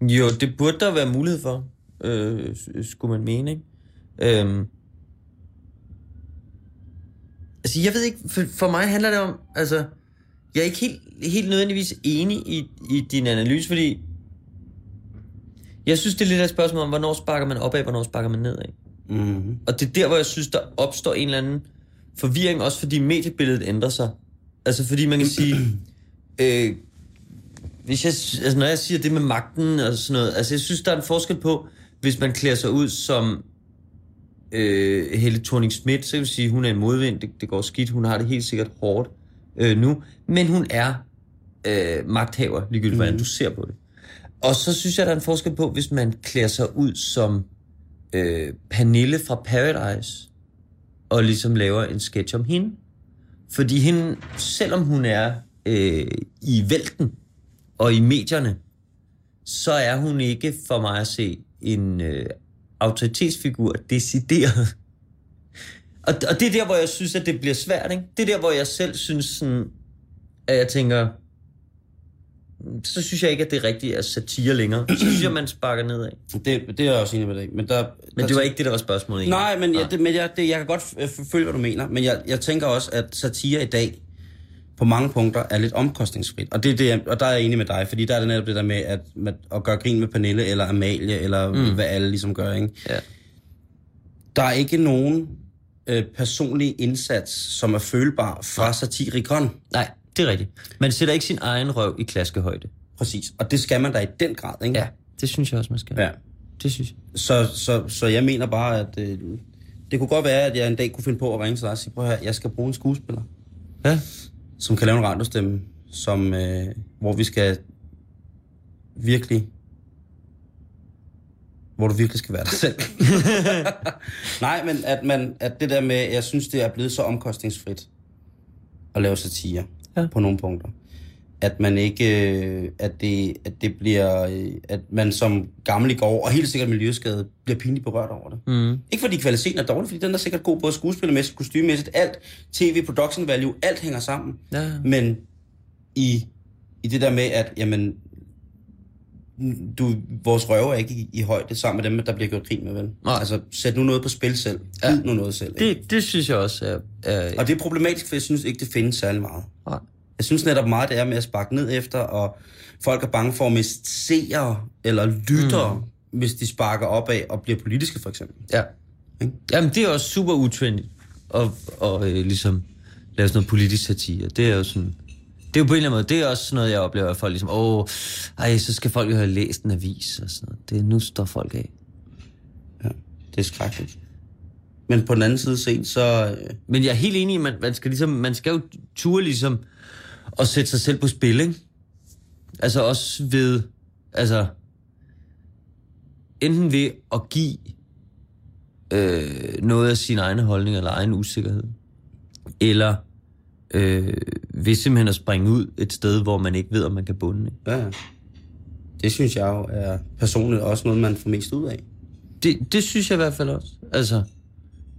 [SPEAKER 3] Jo, det burde der være mulighed for, øh, skulle man mene, ikke? Øhm. Altså, jeg ved ikke, for, for mig handler det om, altså, jeg er ikke helt, helt nødvendigvis enig i, i din analyse, fordi jeg synes, det er lidt af et spørgsmål om, hvornår sparker man opad, hvornår sparker man nedad.
[SPEAKER 2] Mm-hmm.
[SPEAKER 3] Og det er der, hvor jeg synes, der opstår en eller anden forvirring, også fordi mediebilledet ændrer sig. Altså fordi man kan sige, øh, hvis jeg, altså når jeg siger det med magten og sådan noget, altså jeg synes, der er en forskel på, hvis man klæder sig ud som øh, Helle thorning Schmidt, så kan vi sige, hun er en modvind, det, det går skidt, hun har det helt sikkert hårdt øh, nu, men hun er øh, magthaver, ligegyldigt hvordan du ser på det. Og så synes jeg, der er en forskel på, hvis man klæder sig ud som øh, Pernille fra Paradise, og ligesom laver en sketch om hende. Fordi hende, selvom hun er øh, i vælten og i medierne, så er hun ikke for mig at se en øh, autoritetsfigur decideret. Og, og det er der, hvor jeg synes, at det bliver svært. Ikke? Det er der, hvor jeg selv synes, sådan, at jeg tænker, så synes jeg ikke, at det er rigtigt at satire længere. Så synes jeg, man sparker nedad.
[SPEAKER 2] Det, det er jeg også enig med dig. Men, der,
[SPEAKER 3] Men det var ikke det, der var spørgsmålet. egentlig.
[SPEAKER 2] Nej, men, jeg, det, men jeg, det, jeg kan godt følge, hvad du mener. Men jeg, jeg tænker også, at satire i dag på mange punkter er lidt omkostningsfrit. Og, det, er det, og der er jeg enig med dig, fordi der er det netop det der med at, med at gøre grin med Pernille eller Amalie, eller mm. hvad alle ligesom gør. Ikke?
[SPEAKER 3] Ja.
[SPEAKER 2] Der er ikke nogen øh, personlig indsats, som er følbar fra satirikon.
[SPEAKER 3] Nej, det er rigtigt. Man sætter ikke sin egen røv i klaskehøjde.
[SPEAKER 2] Præcis. Og det skal man da i den grad, ikke?
[SPEAKER 3] Ja, det synes jeg også, man skal.
[SPEAKER 2] ja.
[SPEAKER 3] Det synes jeg.
[SPEAKER 2] Så, så, så jeg mener bare, at øh, det kunne godt være, at jeg en dag kunne finde på at ringe til dig og sige, prøv at høre, jeg skal bruge en skuespiller,
[SPEAKER 3] Ja.
[SPEAKER 2] Som kan lave en radiostemme, som, øh, hvor vi skal virkelig hvor du virkelig skal være dig selv. Nej, men at, man, at det der med, jeg synes, det er blevet så omkostningsfrit at lave satire
[SPEAKER 3] Ja.
[SPEAKER 2] på nogle punkter. At man ikke, øh, at det, at det bliver, øh, at man som gammel går, og helt sikkert miljøskade, bliver pinligt berørt over det.
[SPEAKER 3] Mm.
[SPEAKER 2] Ikke fordi kvaliteten er dårlig, fordi den er sikkert god både skuespillermæssigt, kostymemæssigt, alt, tv, production value, alt hænger sammen.
[SPEAKER 3] Ja.
[SPEAKER 2] Men i, i det der med, at jamen, du, vores røve er ikke i, i højde sammen med dem, der bliver gjort grin med, vel?
[SPEAKER 3] Nej.
[SPEAKER 2] Altså, sæt nu noget på spil selv.
[SPEAKER 3] Ja.
[SPEAKER 2] Ja. nu noget selv. Ikke?
[SPEAKER 3] Det, det synes jeg også er... er
[SPEAKER 2] Og det er problematisk, for jeg synes ikke, det findes særlig meget.
[SPEAKER 3] Nej.
[SPEAKER 2] Jeg synes netop meget, det er med at sparke ned efter, og folk er bange for at miste seere eller lyttere, mm. hvis de sparker opad og bliver politiske, for eksempel.
[SPEAKER 3] Ja.
[SPEAKER 2] Ikke?
[SPEAKER 3] Jamen, det er også super utrendy at, og, øh, ligesom lave sådan noget politisk satire. Det er jo sådan... Det er jo på en eller anden måde, det er også sådan noget, jeg oplever, at folk ligesom, åh, ej, så skal folk jo have læst en avis og sådan noget. Det, nu står folk af.
[SPEAKER 2] Ja, det er skrækkeligt. Men på den anden side set, så... Øh,
[SPEAKER 3] Men jeg er helt enig i, at man, man, skal ligesom, man skal jo ture ligesom at sætte sig selv på spil, ikke? Altså også ved, altså, enten ved at give øh, noget af sin egne holdning eller egen usikkerhed, eller øh, ved simpelthen at springe ud et sted, hvor man ikke ved, om man kan bunde. Ikke?
[SPEAKER 2] ja, det synes jeg jo er personligt også noget, man får mest ud af.
[SPEAKER 3] Det, det synes jeg i hvert fald også. Altså,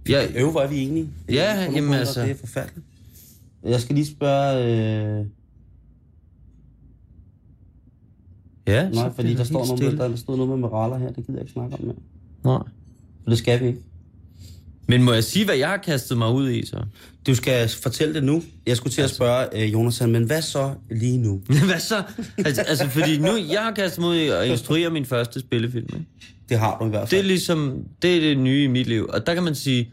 [SPEAKER 3] jeg,
[SPEAKER 2] Øv, er vi enige.
[SPEAKER 3] Ja, jamen altså-
[SPEAKER 2] Det er forfærdeligt. Jeg skal lige spørge... Øh...
[SPEAKER 3] ja,
[SPEAKER 2] Nej, fordi der står, noget, med, der står noget med moraler her. Det gider jeg ikke snakke om mere.
[SPEAKER 3] Nej.
[SPEAKER 2] For det skal vi ikke.
[SPEAKER 3] Men må jeg sige, hvad jeg har kastet mig ud i, så?
[SPEAKER 2] Du skal fortælle det nu. Jeg skulle til at spørge øh, Jonas, men hvad så lige nu?
[SPEAKER 3] Hvad så? Altså, altså, fordi nu, jeg har kastet mig ud i at instruere min første spillefilm. Ikke?
[SPEAKER 2] Det har du i hvert
[SPEAKER 3] Det
[SPEAKER 2] fald.
[SPEAKER 3] er ligesom, det er det nye i mit liv. Og der kan man sige,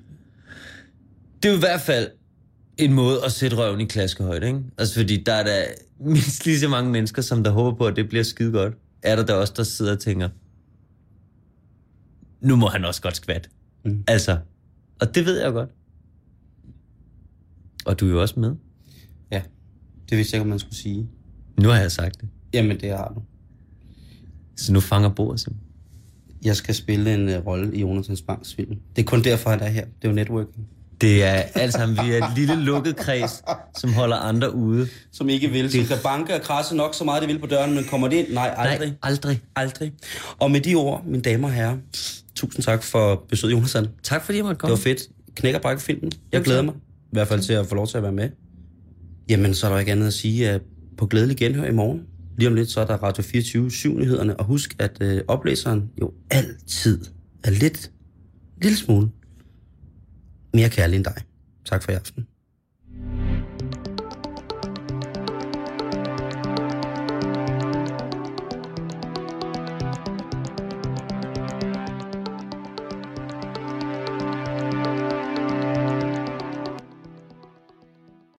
[SPEAKER 3] det er i hvert fald en måde at sætte røven i klaskehøjde, ikke? Altså, fordi der er der mindst lige så mange mennesker, som der håber på, at det bliver skide godt. Er der der også, der sidder og tænker, nu må han også godt skvat.
[SPEAKER 2] Mm.
[SPEAKER 3] Altså, og det ved jeg godt. Og du er jo også med.
[SPEAKER 2] Ja, det vidste jeg ikke, man skulle sige.
[SPEAKER 3] Nu har jeg sagt det.
[SPEAKER 2] Jamen, det har du.
[SPEAKER 3] Så nu fanger bordet simpelthen.
[SPEAKER 2] jeg skal spille en uh, rolle i Jonathan Spangs film. Det er kun derfor, han er her. Det er jo networking.
[SPEAKER 3] Det er alt sammen, vi er et lille lukket kreds, som holder andre ude.
[SPEAKER 2] Som ikke vil. Som kan banke og krasse nok så meget, det vil på døren, men kommer det ind? Nej, aldrig.
[SPEAKER 3] Nej, aldrig.
[SPEAKER 2] Aldrig. Og med de ord, mine damer og herrer, tusind tak for besøget, Jonathan.
[SPEAKER 3] Tak fordi jeg måtte
[SPEAKER 2] Det
[SPEAKER 3] komme.
[SPEAKER 2] var fedt. Knæk og brække filmen. Jeg glæder mig. I hvert fald til at få lov til at være med. Jamen, så er der ikke andet at sige, at på glædelig genhør i morgen. Lige om lidt, så er der Radio 24 7-nyhederne. Og husk, at øh, oplæseren jo altid er lidt, lille smule mere kærlig end dig. Tak for i aften.